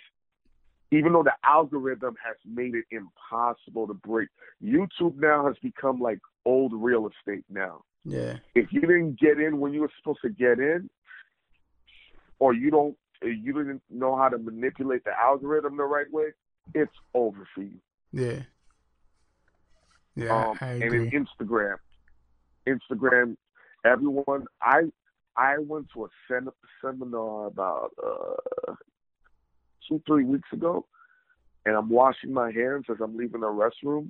Speaker 2: Even though the algorithm has made it impossible to break, YouTube now has become like old real estate now.
Speaker 1: Yeah.
Speaker 2: If you didn't get in when you were supposed to get in, or you don't, you didn't know how to manipulate the algorithm the right way, it's over for you.
Speaker 1: Yeah. Yeah.
Speaker 2: um,
Speaker 1: I, I
Speaker 2: and
Speaker 1: agree.
Speaker 2: in Instagram, Instagram, everyone. I I went to a sem- seminar about uh, two three weeks ago, and I'm washing my hands as I'm leaving the restroom,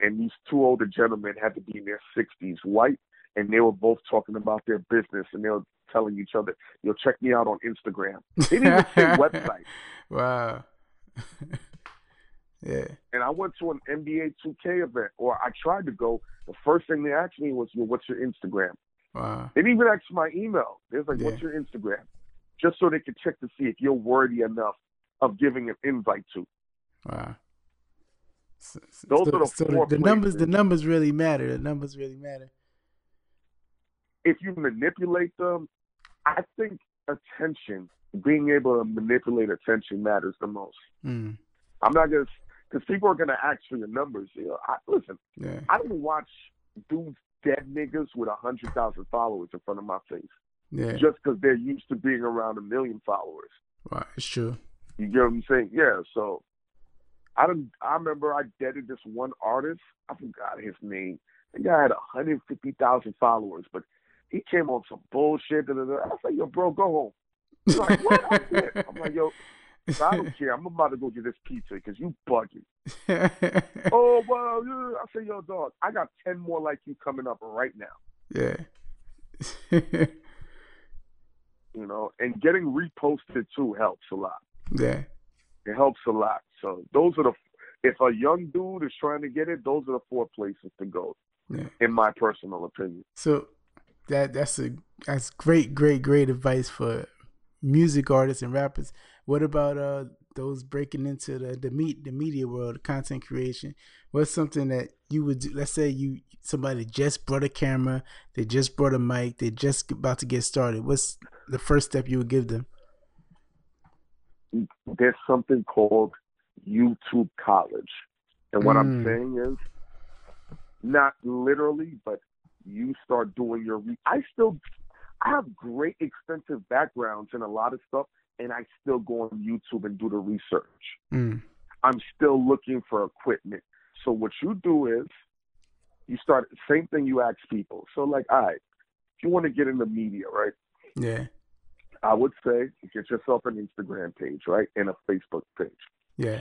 Speaker 2: and these two older gentlemen had to be in their 60s, white, and they were both talking about their business, and they were telling each other, "You'll check me out on Instagram." They didn't even say website.
Speaker 1: Wow. yeah.
Speaker 2: and I went to an NBA 2K event, or I tried to go. The first thing they asked me was, "Well, what's your Instagram?"
Speaker 1: Wow.
Speaker 2: They didn't even ask my email. They was like, "What's your Instagram?" Just so they could check to see if you're worthy enough of giving an invite to.
Speaker 1: Wow. So,
Speaker 2: Those
Speaker 1: so-
Speaker 2: are the
Speaker 1: so
Speaker 2: four
Speaker 1: the numbers. The numbers really matter. The numbers really matter.
Speaker 2: If you manipulate them, I think attention, being able to manipulate attention, matters the most.
Speaker 1: Mm.
Speaker 2: I'm not gonna, because people are gonna ask for your numbers. You know, I, listen,
Speaker 1: Yeah.
Speaker 2: I don't watch dudes dead niggas with a hundred thousand followers in front of my face.
Speaker 1: Yeah.
Speaker 2: just because they're used to being around a million followers.
Speaker 1: Right, It's true.
Speaker 2: You get what I'm saying? Yeah. So I don't. I remember I dated this one artist. I forgot his name. The guy had 150,000 followers, but he came on some bullshit. Da, da, da. I said, "Yo, bro, go home." He's like, "What?" I'm like, "Yo, I don't care. I'm about to go get this pizza because you bugging." oh well, yeah. I said, "Yo, dog, I got 10 more like you coming up right now."
Speaker 1: yeah.
Speaker 2: You know, and getting reposted too helps a lot.
Speaker 1: Yeah.
Speaker 2: It helps a lot. So those are the if a young dude is trying to get it, those are the four places to go,
Speaker 1: Yeah.
Speaker 2: in my personal opinion.
Speaker 1: So that that's a that's great, great, great advice for music artists and rappers. What about uh those breaking into the the meet the media world, content creation? What's something that you would do? Let's say you somebody just brought a camera, they just brought a mic, they're just about to get started. What's the first step you would give them?
Speaker 2: There's something called YouTube College, and what I'm
Speaker 1: Mm.
Speaker 2: saying is, not literally, but you start doing your. Re- I still, I have great extensive backgrounds in a lot of stuff, and I still go on YouTube and do the research.
Speaker 1: Mm.
Speaker 2: I'm still looking for equipment. So what you do is you start same thing you ask people. So like, all right, if you want to get in the media, right?
Speaker 1: Yeah,
Speaker 2: I would say get yourself an Instagram page, right? And a Facebook page.
Speaker 1: yeah,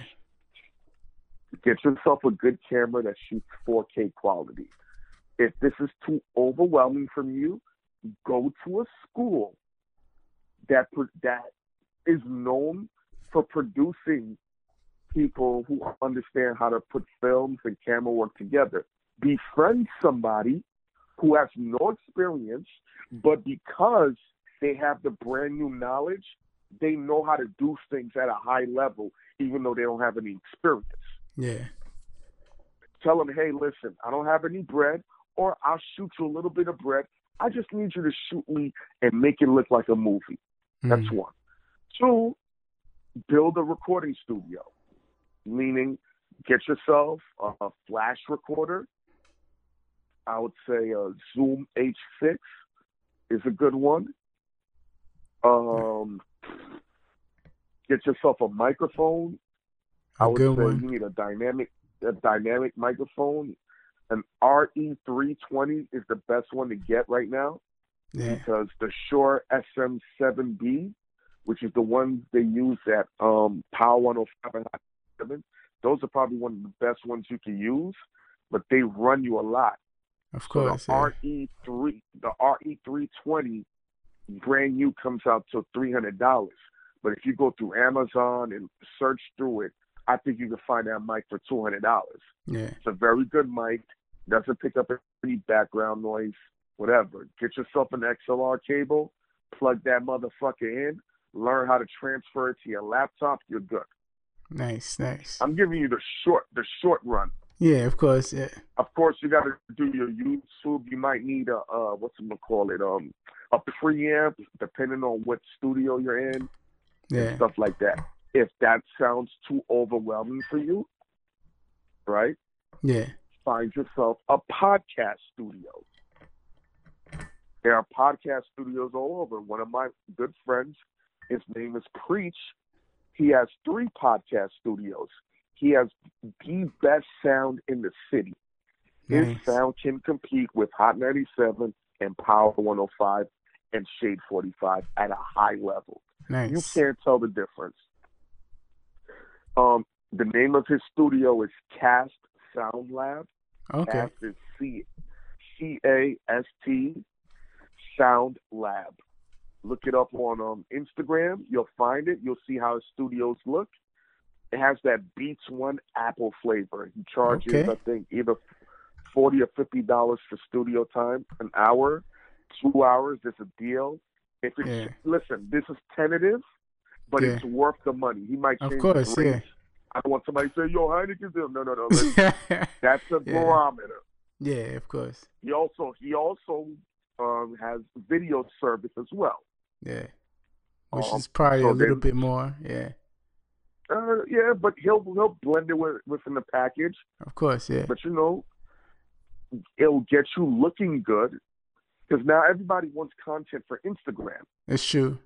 Speaker 2: Get yourself a good camera that shoots 4K quality. If this is too overwhelming from you, go to a school that that is known for producing people who understand how to put films and camera work together. Befriend somebody who has no experience, but because they have the brand new knowledge, they know how to do things at a high level, even though they don't have any experience.
Speaker 1: yeah,
Speaker 2: Tell them, hey, listen, I don't have any bread, or I'll shoot you a little bit of bread. I just need you to shoot me and make it look like a movie. That's
Speaker 1: Mm.
Speaker 2: one. Two, build a recording studio, meaning get yourself a, a flash recorder. I would say a Zoom H6 is a good one. Um, get yourself a microphone. I
Speaker 1: a
Speaker 2: would
Speaker 1: good
Speaker 2: say
Speaker 1: one.
Speaker 2: you need a dynamic. a dynamic microphone, an RE320 is the best one to get right now
Speaker 1: Yeah.
Speaker 2: because the Shure SM7B, which is the one they use at um, Power 105 and Hot 7, those are probably one of the best ones you can use, but they run you a lot.
Speaker 1: Of
Speaker 2: So
Speaker 1: course.
Speaker 2: the
Speaker 1: yeah.
Speaker 2: RE3, the RE320 brand new comes out to three hundred dollars. But if you go through Amazon and search through it, I think you can find that mic for two hundred dollars.
Speaker 1: Yeah.
Speaker 2: It's a very good mic. Doesn't pick up any background noise, whatever. Get yourself an XLR cable, plug that motherfucker in, learn how to transfer it to your laptop. You're good.
Speaker 1: Nice. Nice.
Speaker 2: I'm giving you the short, the short run.
Speaker 1: Yeah. Of course. Yeah.
Speaker 2: Of course, you got to do your YouTube. You might need a uh, what's it call it, um, a preamp, depending on what studio you're in,
Speaker 1: Yeah.
Speaker 2: stuff like that. If that sounds too overwhelming for you, right?
Speaker 1: Yeah.
Speaker 2: Find yourself a podcast studio. There are podcast studios all over. One of my good friends, his name is Preach. He has three podcast studios. He has the best sound in the city. His sound can compete with Hot 97 and Power 105 and Shade 45 at a high level. You can't tell the difference. Um, the name of his studio is Cast Sound Lab.
Speaker 1: Okay.
Speaker 2: Cast is C C A S T Sound Lab. Look it up on um, Instagram. You'll find it. You'll see how his studios look. It has that Beats One Apple flavor. He charges,
Speaker 1: Okay.
Speaker 2: I think, either forty or fifty dollars for studio time, an hour, two hours. There's a deal. If it's
Speaker 1: Yeah.
Speaker 2: listen, this is tentative, but
Speaker 1: Yeah.
Speaker 2: it's worth the money. He might
Speaker 1: Of
Speaker 2: change
Speaker 1: course,
Speaker 2: the
Speaker 1: yeah.
Speaker 2: I don't want somebody to say, "Yo, Heineken's there." No, no, no. That's a barometer.
Speaker 1: yeah. Of course.
Speaker 2: He also he also um, has video service as well.
Speaker 1: Yeah. Which
Speaker 2: Um,
Speaker 1: is probably
Speaker 2: so
Speaker 1: a little bit more. Yeah.
Speaker 2: Uh, yeah, but he'll he'll blend it with, within the package.
Speaker 1: Of course. Yeah.
Speaker 2: But you know, it'll get you looking good because now everybody wants content for Instagram,
Speaker 1: It's true.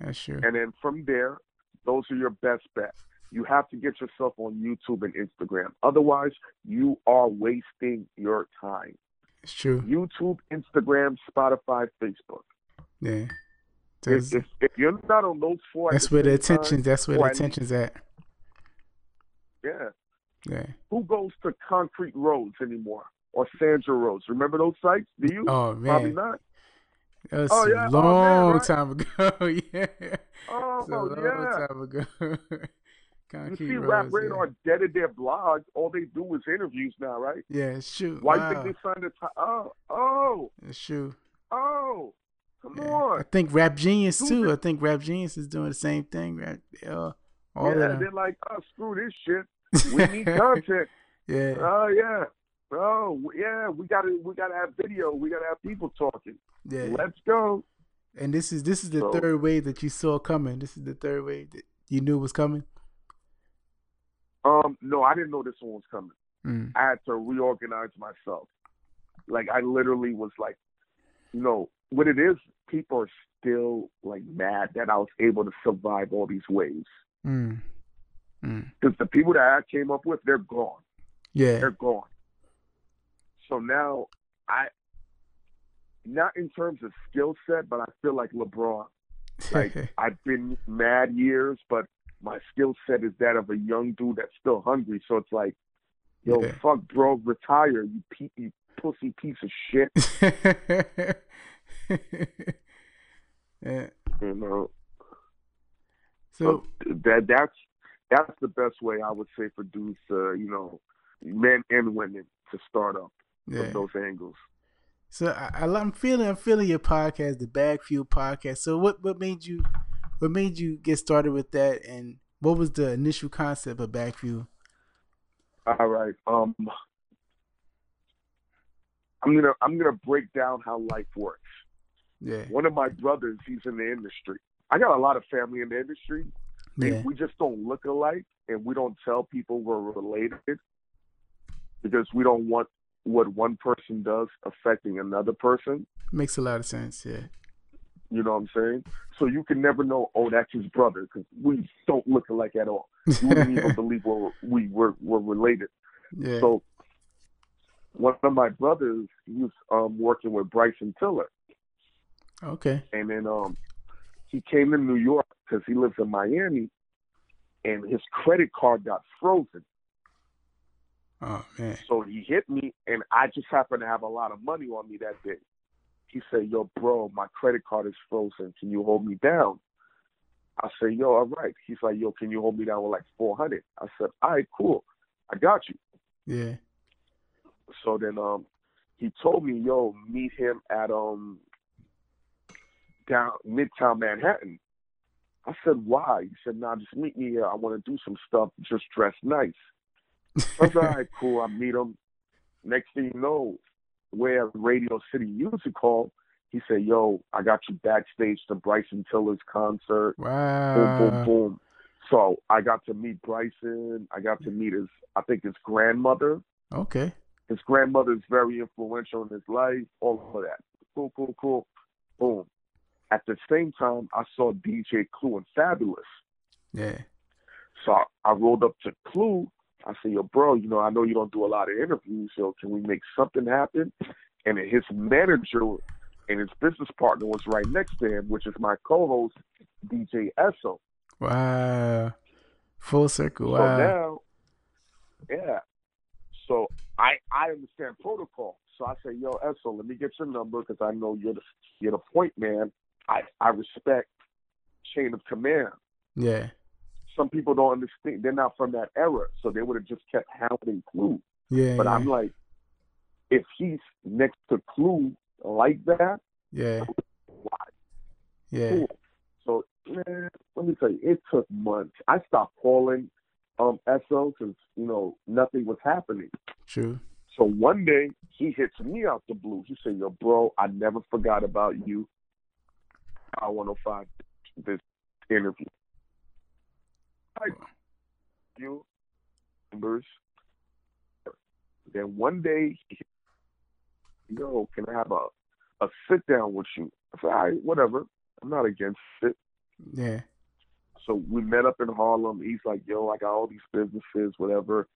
Speaker 1: That's true.
Speaker 2: and then from there, those are your best bets. You have to get yourself on YouTube and Instagram. Otherwise, you are wasting your time.
Speaker 1: It's true.
Speaker 2: YouTube, Instagram, Spotify, Facebook.
Speaker 1: Yeah.
Speaker 2: If, if, if you're not on those four,
Speaker 1: that's where the
Speaker 2: same time,
Speaker 1: attention. That's where the attention's at.
Speaker 2: Yeah.
Speaker 1: Yeah.
Speaker 2: Who goes to Concrete Roads anymore or Sandra Rose? Remember those sites? Do you?
Speaker 1: Oh
Speaker 2: Probably
Speaker 1: man,
Speaker 2: not.
Speaker 1: that was
Speaker 2: Oh,
Speaker 1: a
Speaker 2: yeah? Oh,
Speaker 1: long
Speaker 2: man, right?
Speaker 1: time ago. yeah.
Speaker 2: Oh,
Speaker 1: It's a long
Speaker 2: yeah.
Speaker 1: time ago.
Speaker 2: You
Speaker 1: Concrete
Speaker 2: see, Rap Radar deaded their blog. All they do is interviews now, right?
Speaker 1: Yeah, yeah it's true.
Speaker 2: Why
Speaker 1: wow.
Speaker 2: you think they signed a ti- Oh, oh,
Speaker 1: It's true.
Speaker 2: oh. Come
Speaker 1: Yeah. I think Rap Genius
Speaker 2: Do
Speaker 1: too.
Speaker 2: this.
Speaker 1: I think Rap Genius is doing the same thing. Rap, uh, all
Speaker 2: yeah,
Speaker 1: them.
Speaker 2: they're like, oh, screw this shit. We need content.
Speaker 1: yeah,
Speaker 2: Oh yeah. Oh yeah, we gotta we gotta have video. We gotta have people talking.
Speaker 1: yeah.
Speaker 2: Let's go.
Speaker 1: And this is this is the
Speaker 2: So-
Speaker 1: third wave that you saw coming. This is the third wave that you knew was coming.
Speaker 2: Um, no, I didn't know this one was coming.
Speaker 1: Mm.
Speaker 2: I had to reorganize myself. Like I literally was like, you know, what it is, people are still like mad that I was able to survive all these waves.
Speaker 1: Mm. Mm.
Speaker 2: Because the people that I came up with, they're gone.
Speaker 1: Yeah,
Speaker 2: They're gone. So now I not in terms of skill set, but I feel like LeBron. Like I've been mad years, but my skill set is that of a young dude that's still hungry. So it's like, yo,
Speaker 1: Yeah.
Speaker 2: fuck, bro, retire, you, pe- you pussy piece of shit.
Speaker 1: yeah.
Speaker 2: You know,
Speaker 1: So
Speaker 2: so that that's that's the best way I would say for dudes, to, you know, men and women to start up
Speaker 1: yeah.
Speaker 2: from those angles.
Speaker 1: So I, I'm feeling I'm feeling your podcast, the Bag Fuel podcast. So what what made you what made you get started with that, and what was the initial concept of Bag Fuel?
Speaker 2: All right. Um, I'm gonna I'm gonna break down how life works.
Speaker 1: Yeah,
Speaker 2: One of my brothers, he's in the industry. I got a lot of family in the industry.
Speaker 1: Yeah,
Speaker 2: We just don't look alike, and we don't tell people we're related because we don't want what one person does affecting another person.
Speaker 1: makes a lot of sense. Yeah,
Speaker 2: You know what I'm saying? So you can never know, oh, that's his brother, because we don't look alike at all. You wouldn't even believe we're, we were, were related.
Speaker 1: Yeah.
Speaker 2: So one of my brothers, he was um, working with Bryson Tiller.
Speaker 1: okay.
Speaker 2: And then um, he came to New York because he lives in Miami, and his credit card got frozen.
Speaker 1: Oh man.
Speaker 2: So he hit me, and I just happened to have a lot of money on me that day. He said, "Yo, bro, my credit card is frozen. Can you hold me down?" I said, "Yo, all right." He's like, "Yo, can you hold me down with like 400?" I said, "All right, cool. I got you."
Speaker 1: Yeah.
Speaker 2: So then um, he told me, "Yo, meet him at um down Midtown Manhattan." I said, "Why?" He said, "Nah, just meet me here. I want to do some stuff. Just dress nice." I "All right, cool." I meet him. Next thing you know, we're Radio City Music Hall. He said, "Yo, I got you backstage to Bryson Tiller's concert." Boom,
Speaker 1: wow.
Speaker 2: boom, boom. So I got to meet Bryson. I got to meet his, I think his grandmother.
Speaker 1: Okay.
Speaker 2: His grandmother is very influential in his life. All of that. Cool, cool, cool. Boom. At the same time, I saw DJ Clue and Fabolous.
Speaker 1: Yeah.
Speaker 2: So I, I rolled up to Clue. I said, "Yo, bro, you know, I know you don't do a lot of interviews, so can we make something happen?" And his manager and his business partner was right next to him, which is my co-host DJ Esso.
Speaker 1: Wow. Full circle.
Speaker 2: So now, yeah. So I I understand protocol. So I say, yo, Esso, let me get your number because I know you're the you're the point man. I I respect chain of command.
Speaker 1: yeah.
Speaker 2: Some people don't understand. They're not from that era, so they would have just kept hounding Clue.
Speaker 1: Yeah.
Speaker 2: But
Speaker 1: yeah.
Speaker 2: I'm like, if he's next to Clue like that,
Speaker 1: yeah.
Speaker 2: why?
Speaker 1: Yeah.
Speaker 2: Cool. So man, let me tell you, it took months. I stopped calling um Esso because you know nothing was happening.
Speaker 1: True.
Speaker 2: So one day he hits me out the blue. He said, "Yo, bro, I never forgot about you. I 105 this interview. You members. Then one day, yo, can I have a a sit down with you? I said, all right, whatever. I'm not against it.
Speaker 1: Yeah.
Speaker 2: So we met up in Harlem. He's like, yo, I got all these businesses, whatever.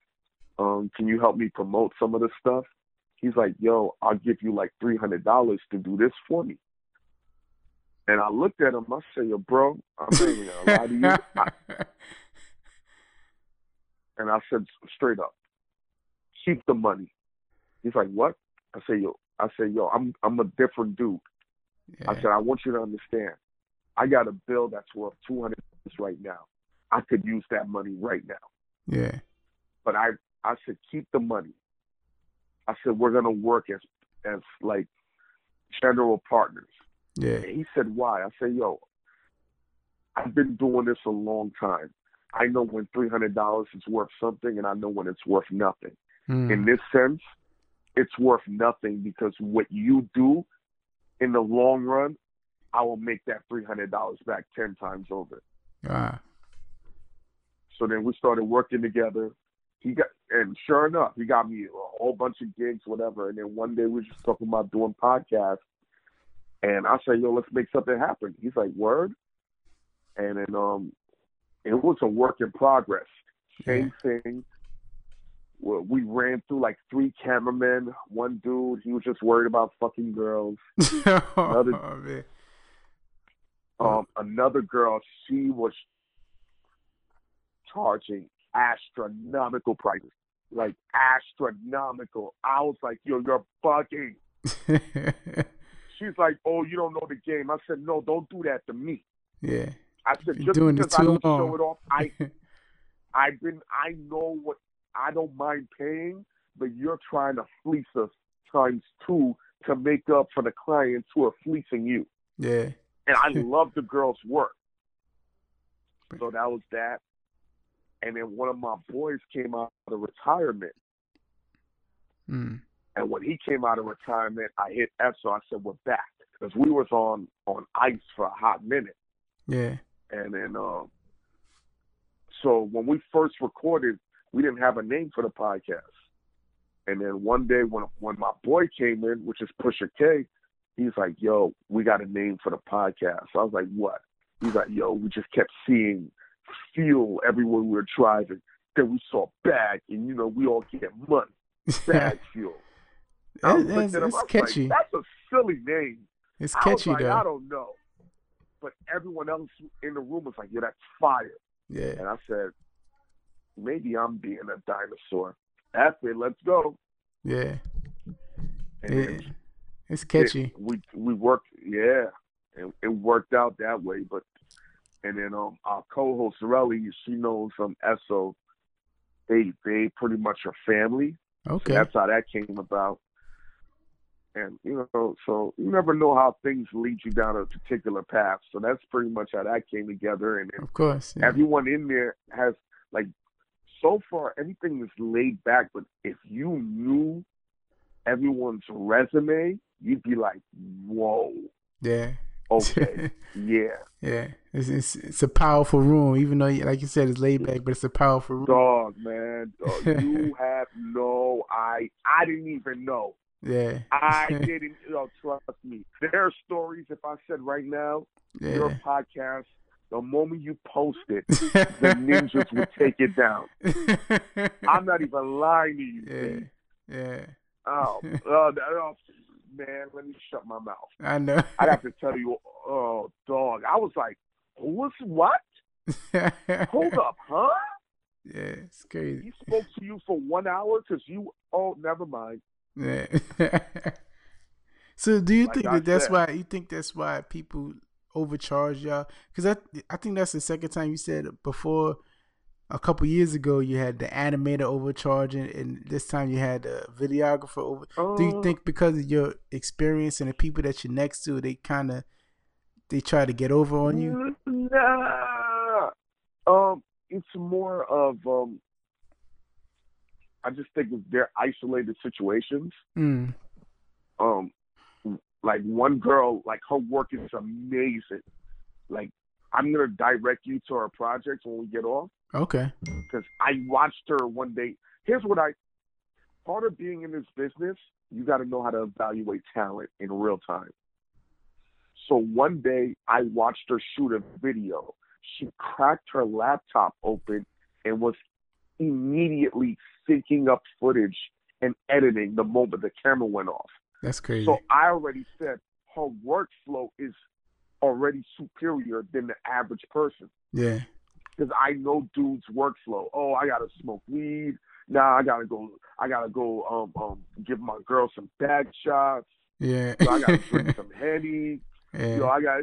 Speaker 2: Um, can you help me promote some of this stuff? He's like, yo, I'll give you like three hundred dollars to do this for me. And I looked at him. I said, yo, bro, I'm not even gonna lie to you. I, and I said straight up, keep the money. He's like, what? I say, yo, I say, yo, I'm I'm a different dude. I said, I want you to understand. I got a bill that's worth two hundred right now. I could use that money right now.
Speaker 1: Yeah.
Speaker 2: But I I said, keep the money. I said, we're gonna work as as like general partners.
Speaker 1: Yeah.
Speaker 2: And he said, why? I said, yo, I've been doing this a long time. I know when three hundred dollars is worth something, and I know when it's worth nothing.
Speaker 1: Mm.
Speaker 2: In this sense, it's worth nothing because what you do in the long run, I will make that three hundred dollars back ten times over.
Speaker 1: Wow.
Speaker 2: So then we started working together. He got, and sure enough, he got me a whole bunch of gigs, whatever. And then one day we were just talking about doing podcasts, and I said, "Yo, let's make something happen." He's like, "Word," and then um, it was a work in progress. Same thing. We ran through like three cameramen. One dude, he was just worried about fucking girls.
Speaker 1: oh, man.
Speaker 2: Um, another girl, she was charging astronomical prices, like astronomical. I was like, "Yo, you're bugging." She's like, "Oh, you don't know the game." I said, "No, don't do that to me."
Speaker 1: yeah.
Speaker 2: I said, "Just
Speaker 1: doing
Speaker 2: because
Speaker 1: it
Speaker 2: I
Speaker 1: too
Speaker 2: don't
Speaker 1: long.
Speaker 2: show it off, I I've been I know what I don't mind paying, but you're trying to fleece us times two to make up for the clients who are fleecing you."
Speaker 1: yeah.
Speaker 2: And I love the girl's work. So that was that. And then one of my boys came out of retirement.
Speaker 1: Mm.
Speaker 2: And when he came out of retirement, I hit Esso. I said, "We're back," because we was on on ice for a hot minute.
Speaker 1: Yeah.
Speaker 2: And then, um, so when we first recorded, we didn't have a name for the podcast. And then one day, when when my boy came in, which is Pusha K, He's like, "Yo, we got a name for the podcast." So I was like, "What?" He's like, "Yo, we just kept seeing fuel everywhere we were driving. Then we saw bag, and you know, we all get money. Bag fuel." I was
Speaker 1: it's,
Speaker 2: at him,
Speaker 1: it's
Speaker 2: I was
Speaker 1: catchy.
Speaker 2: Like, That's a silly name.
Speaker 1: it's catchy
Speaker 2: like,
Speaker 1: though.
Speaker 2: I don't know. But everyone else in the room was like, "Yo, that's fire."
Speaker 1: Yeah.
Speaker 2: And I said, maybe I'm being a dinosaur. That's it. Let's go.
Speaker 1: Yeah.
Speaker 2: And
Speaker 1: It,
Speaker 2: it-
Speaker 1: it's catchy.
Speaker 2: it- we we worked. Yeah, and it worked out that way. But and then um our co-host Sorelli, she knows um Esso. They they pretty much are family. So
Speaker 1: okay.
Speaker 2: that's how that came about. And you know, so you never know how things lead you down a particular path. So that's pretty much how that came together. And then
Speaker 1: Of course. Yeah.
Speaker 2: everyone in there has like so far everything is laid back but if you knew everyone's resume you'd be like whoa
Speaker 1: yeah.
Speaker 2: okay yeah
Speaker 1: yeah. It's, it's it's a powerful room, even though, like you said, it's laid back, but it's a powerful room.
Speaker 2: dog man dog, you have no i i didn't even know
Speaker 1: Yeah.
Speaker 2: i didn't you know, trust me there are stories if i said right now your podcast the moment you post it the ninjas would take it down i'm not even lying to you
Speaker 1: yeah.
Speaker 2: Steve.
Speaker 1: Yeah.
Speaker 2: Oh, oh, oh, man, let me shut my mouth.
Speaker 1: I know.
Speaker 2: I'd have to tell you, oh, dog. I was like, what's what? Hold up, huh?
Speaker 1: Yeah, it's crazy.
Speaker 2: He spoke to you for one hour because you, oh, never mind.
Speaker 1: So, do you
Speaker 2: Like
Speaker 1: think
Speaker 2: I
Speaker 1: that that's why you think that's why people overcharge y'all? Because I I think that's the second time you said before. A couple years ago, you had the animator overcharging, and this time you had the videographer over. Do you
Speaker 2: Uh,
Speaker 1: think because of your experience and the people that you're next to, they kind of they try to get over on you?
Speaker 2: Nah. Um, it's more of um. I just think they're isolated situations.
Speaker 1: Mm.
Speaker 2: um like one girl like her work is amazing like i'm gonna direct you to her project when we get off
Speaker 1: Okay.
Speaker 2: because i watched her one day here's what i part of being in this business you got to know how to evaluate talent in real time so one day i watched her shoot a video she cracked her laptop open and was immediately syncing up footage and editing the moment the camera went off
Speaker 1: That's crazy.
Speaker 2: so I already said her workflow is already superior than the average person
Speaker 1: yeah.
Speaker 2: because I know dudes' workflow. Oh, I gotta smoke weed. Nah, I gotta go. I gotta go. Um, um, give my girl some bag shots.
Speaker 1: Yeah.
Speaker 2: So I gotta drink some henny.
Speaker 1: yeah.
Speaker 2: You know, I got.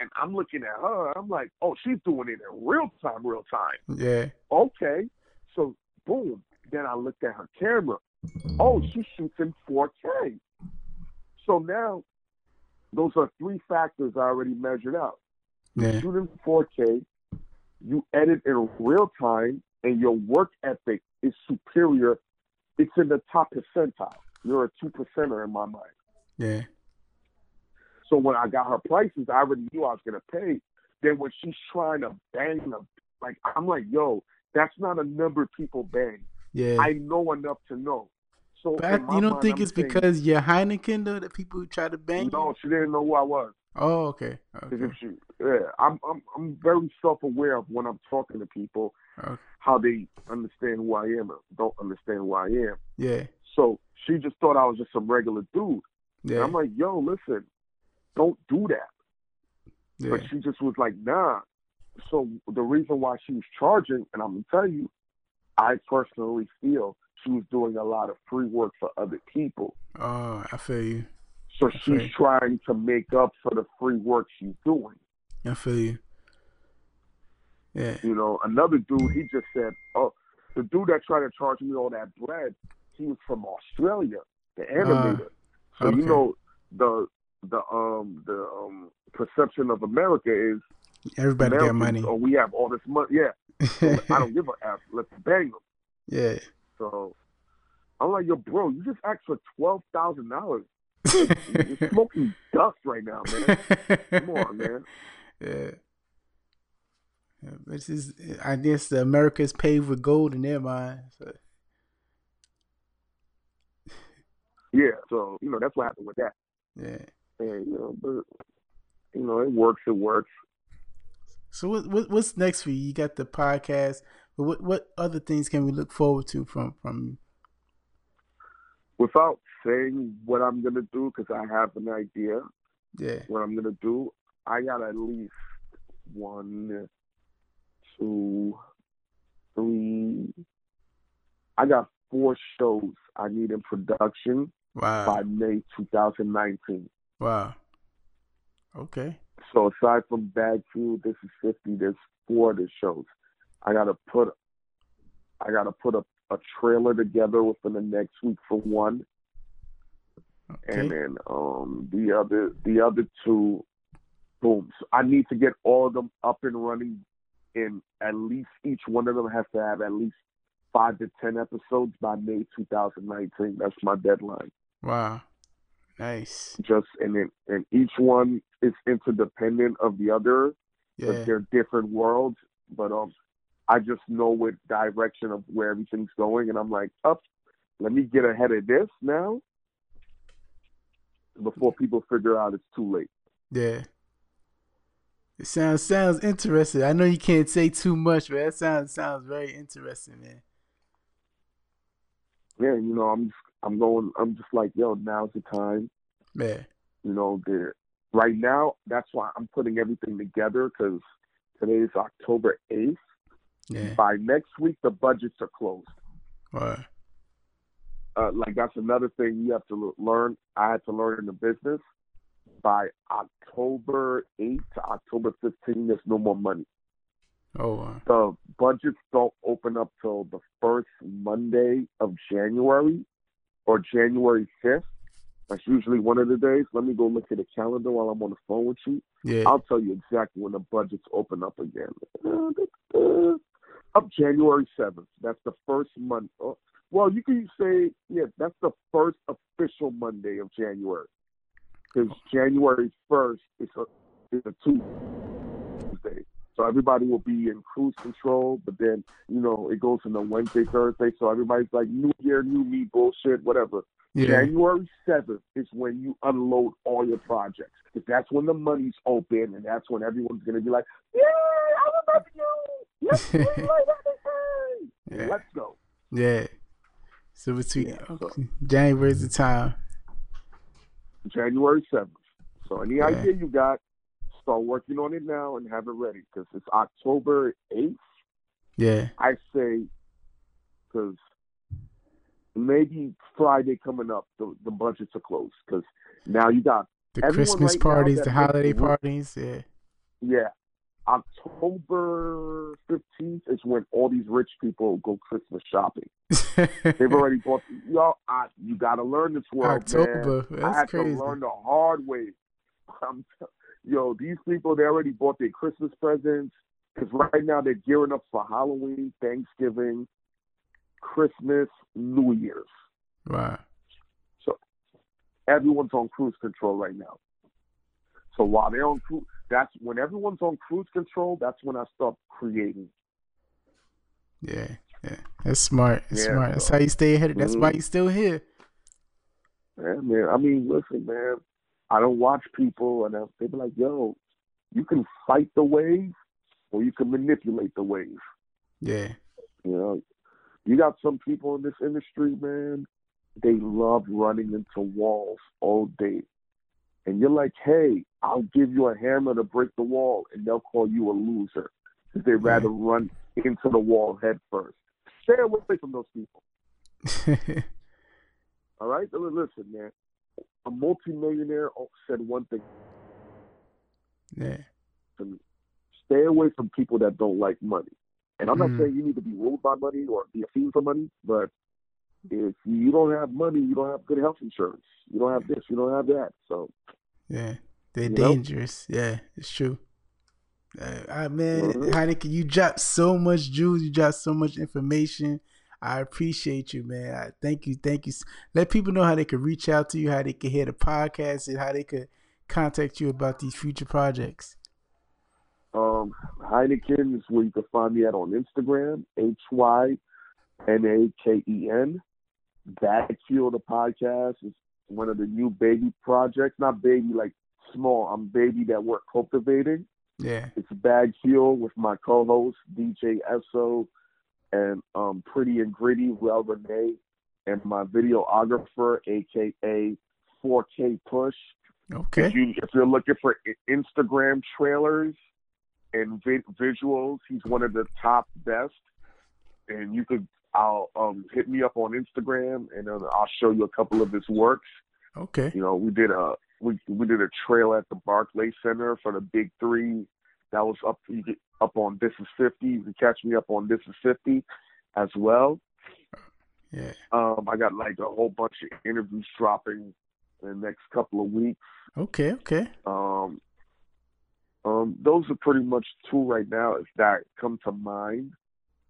Speaker 2: And I'm looking at her. I'm like, oh, she's doing it in real time, real time.
Speaker 1: yeah.
Speaker 2: Okay. So boom. Then I looked at her camera. Oh, she shoots in 4K. So now, those are three factors I already measured out. You
Speaker 1: Yeah.
Speaker 2: shoot in 4K, you edit in real time, and your work ethic is superior. It's in the top percentile. You're a two percenter in my mind.
Speaker 1: Yeah.
Speaker 2: So when I got her prices, I already knew I was gonna pay. Then when she's trying to bang them, like I'm like, yo, that's not a number people bang.
Speaker 1: Yeah.
Speaker 2: I know enough to know. So
Speaker 1: I, you don't
Speaker 2: mind,
Speaker 1: think
Speaker 2: I'm
Speaker 1: it's
Speaker 2: saying,
Speaker 1: because you're Heineken though that people try to bang
Speaker 2: No,
Speaker 1: you?
Speaker 2: she didn't know who I was.
Speaker 1: Oh, okay. Okay.
Speaker 2: if she, yeah, I'm I'm I'm very self aware of when I'm talking to people
Speaker 1: okay.
Speaker 2: how they understand who I am or don't understand who I am.
Speaker 1: Yeah.
Speaker 2: So she just thought I was just some regular dude. And
Speaker 1: Yeah.
Speaker 2: I'm like, yo, listen, don't do that.
Speaker 1: Yeah.
Speaker 2: But she just was like, nah. So the reason why she was charging, and I'm gonna tell you, I personally feel she was doing a lot of free work for other people.
Speaker 1: Oh, I feel you.
Speaker 2: So she's
Speaker 1: Okay.
Speaker 2: trying to make up for the free work she's doing.
Speaker 1: I feel you. Yeah.
Speaker 2: You know, another dude, he just said, oh, the dude that tried to charge me all that bread, he was from Australia, the ah, animator. so you know, the the um the um perception of America is
Speaker 1: Everybody got
Speaker 2: Americans,
Speaker 1: money.
Speaker 2: Oh, we have all this money. Yeah, so I don't give a f. Let's bang them.
Speaker 1: yeah.
Speaker 2: So I'm like, yo, bro, you just asked for twelve thousand dollars. You're smoking dust right now, man. Come on, man.
Speaker 1: Yeah. Yeah, This is, I guess, the America is paved with gold in their mind. So.
Speaker 2: Yeah, so you know that's what happened with that.
Speaker 1: Yeah.
Speaker 2: And you know, but you know, it works. It works.
Speaker 1: So what, what what's next for you? You got the podcast. But what what other things can we look forward to from from?
Speaker 2: Without saying what I'm gonna do, because I have an idea.
Speaker 1: Yeah.
Speaker 2: What I'm gonna do, I got at least one, two, three. I got four shows I need in production
Speaker 1: wow.
Speaker 2: by May 2019.
Speaker 1: Wow. Okay.
Speaker 2: So aside from Bag Fuel, this is 50. There's four of the shows. I gotta put, I gotta put a, a trailer together within the next week for one,
Speaker 1: Okay.
Speaker 2: and then um the other the other two, boom. So I need to get all of them up and running, and at least each one of them has to have at least five to ten episodes by May 2019. That's my deadline.
Speaker 1: Wow. Nice.
Speaker 2: Just and then and each one is interdependent of the other.
Speaker 1: Yeah.
Speaker 2: but they're different worlds. But um, I just know what direction of where everything's going, and I'm like, up, let me get ahead of this now before people figure out it's too late.
Speaker 1: Yeah. It sounds sounds interesting. I know you can't say too much, but that sounds sounds very interesting, man.
Speaker 2: Yeah, you know, I'm just, I'm going. I'm just like, yo, now's the time.
Speaker 1: Man,
Speaker 2: You know, the right now. That's why I'm putting everything together because today is October 8th.
Speaker 1: Yeah.
Speaker 2: By next week, the budgets are closed.
Speaker 1: Wow.
Speaker 2: uh, like that's another thing you have to learn. I had to learn in the business. By October 8th to October 15th, there's no more money.
Speaker 1: Oh wow.
Speaker 2: The budgets don't open up till the first Monday of January or January 5th. That's usually one of the days. Let me go look at the calendar while I'm on the phone with you.
Speaker 1: Yeah.
Speaker 2: I'll tell you exactly when the budgets open up again. Up January 7th. That's the first month. oh, Well, you can say, yeah, that's the first official Monday of January. Because January 1st is a, is a Tuesday. So everybody will be in cruise control, but then, you know, it goes into Wednesday, Thursday. So everybody's like, New Year, new me, bullshit, whatever.
Speaker 1: Yeah.
Speaker 2: January 7th is when you unload all your projects. Because that's when the money's open, and that's when everyone's going to be like, yeah, I remember you. Let's do it like.
Speaker 1: Yeah.
Speaker 2: Let's go.
Speaker 1: Yeah. So between
Speaker 2: Yeah, so-
Speaker 1: January's the time.
Speaker 2: January 7th. So any
Speaker 1: Yeah.
Speaker 2: idea you got, start working on it now and have it ready. Because it's October 8th,
Speaker 1: Yeah.
Speaker 2: I say, because maybe Friday coming up, the, the budgets are closed. Because now you got
Speaker 1: The Christmas
Speaker 2: right
Speaker 1: parties, the holiday parties. Yeah.
Speaker 2: Yeah. October 15th is when all these rich people go Christmas shopping. They've already bought. Y'all, I, you got to learn this world,
Speaker 1: October.
Speaker 2: man.
Speaker 1: That's
Speaker 2: I had
Speaker 1: crazy.
Speaker 2: to learn the hard way. I'm, yo, these people, they already bought their Christmas presents because right now they're gearing up for Halloween, Thanksgiving, Christmas, New Year's.
Speaker 1: Right.
Speaker 2: So Everyone's on cruise control right now. So while they're on cruise, that's when everyone's on cruise control. That's when I start creating.
Speaker 1: Yeah. Yeah. That's smart. That's
Speaker 2: Yeah,
Speaker 1: smart. That's how you stay ahead. That's why
Speaker 2: Mhm.
Speaker 1: you still here.
Speaker 2: Yeah, man. I mean, listen, man. I don't watch people, and they be like, "Yo, you can fight the wave, or you can manipulate the wave."
Speaker 1: Yeah.
Speaker 2: You know, you got some people in this industry, man. They love running into walls all day, and you're like, "Hey, I'll give you a hammer to break the wall," and they'll call you a loser because they'd rather run into the wall head first. Stay away from those people. All right, listen, man. A multimillionaire said one thing.
Speaker 1: yeah.
Speaker 2: stay away from people that don't like money. And I'm not
Speaker 1: Mhm.
Speaker 2: saying you need to be ruled by money or be a fiend for money, but if you don't have money, you don't have good health insurance. You don't have this, you don't have that. So
Speaker 1: Yeah, they're
Speaker 2: You know?
Speaker 1: dangerous. Yeah, it's true. Uh, I man,
Speaker 2: Mhm.
Speaker 1: Hynaken, you dropped so much jewels. You dropped so much information. I appreciate you, man. I thank you, thank you. Let people know how they can reach out to you, how they can hear the podcast, and how they could contact you about these future projects.
Speaker 2: um, Hynaken is where you can find me at on Instagram, H Y N A K E N. Bag Fuel the podcast is one of the new baby projects. Not baby like small. I'm baby that we're cultivating.
Speaker 1: Yeah.
Speaker 2: It's Bag Fuel with my co-host DJ Esso and um, Pretty and Gritty Well Renee and my videographer, aka 4K Push.
Speaker 1: Okay.
Speaker 2: If, you, if you're looking for Instagram trailers and vi- visuals, he's one of the top best. And you could, I'll um, hit me up on Instagram, and I'll show you a couple of his works.
Speaker 1: Okay.
Speaker 2: You know, we did a we we did a trail at the Barclay Center for the Big Three. That was up to you get up on This Is Fifty. You can catch me up on This Is Fifty as well.
Speaker 1: Yeah.
Speaker 2: Um, I got like a whole bunch of interviews dropping in the next couple of weeks.
Speaker 1: Okay. Okay.
Speaker 2: Um, um, those are pretty much two right now if that come to mind.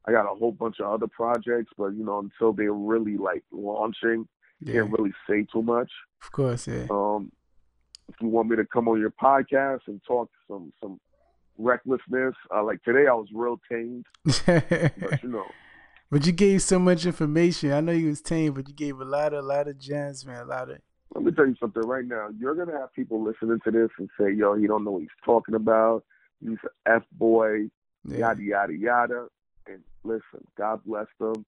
Speaker 2: I got a whole bunch of other projects, but you know, until they're really like launching,
Speaker 1: Yeah.
Speaker 2: can't really say too much.
Speaker 1: Of course. Yeah.
Speaker 2: Um, if you want me to come on your podcast and talk some some recklessness, uh, like today I was real tamed, but you know,
Speaker 1: But you gave so much information. I know you was tame, but you gave a lot of, a lot of gems, man. A lot of.
Speaker 2: let me tell you something right now. You're gonna have people listening to this and say, "Yo, he don't know what he's talking about. He's an f boy,
Speaker 1: Yeah.
Speaker 2: yada yada yada." And listen, God bless them.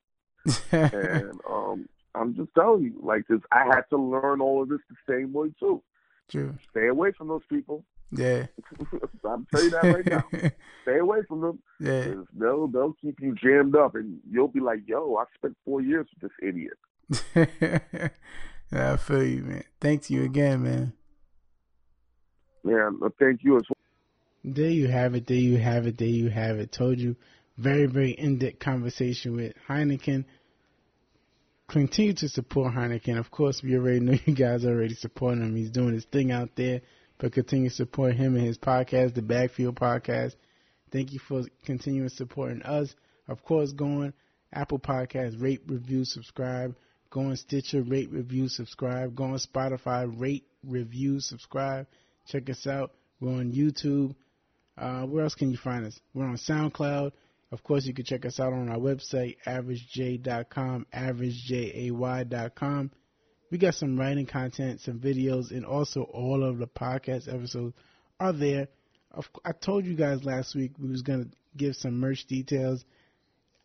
Speaker 2: And um, I'm just telling you, like this, I had to learn all of this the same way too.
Speaker 1: True.
Speaker 2: Stay away from those people.
Speaker 1: Yeah.
Speaker 2: I'm telling you that right now. Stay away from them.
Speaker 1: Yeah.
Speaker 2: They'll they'll keep you jammed up, and you'll be like, "Yo, I spent four years with this idiot."
Speaker 1: yeah. I feel you, man. Thanks you again, man.
Speaker 2: Man, uh, thank you as well.
Speaker 1: There you have it. There you have it. There you have it. Told you. Very, very in-depth conversation with Hynaken. Continue to support Hynaken. Of course, we already know you guys already supporting him. He's doing his thing out there. But continue to support him and his podcast, the Bag Fuel Podcast. Thank you for continuing supporting us. Of course, go on Apple Podcasts, rate, review, subscribe. Go on Stitcher, rate, review, subscribe. Go on Spotify, rate, review, subscribe. Check us out. We're on YouTube. Uh, where else can you find us? We're on SoundCloud. Of course, you can check us out on our website, averagej.com, averagejay.com. We got some writing content, some videos, and also all of the podcast episodes are there. I told you guys last week we was gonna give some merch details.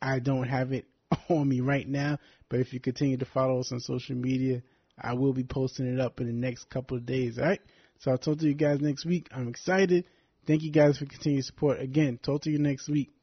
Speaker 1: I don't have it on me right now, but if you continue to follow us on social media, I will be posting it up in the next couple of days. All right. So I'll talk to you guys next week. I'm excited. Thank you guys for continued support. Again, talk to you next week.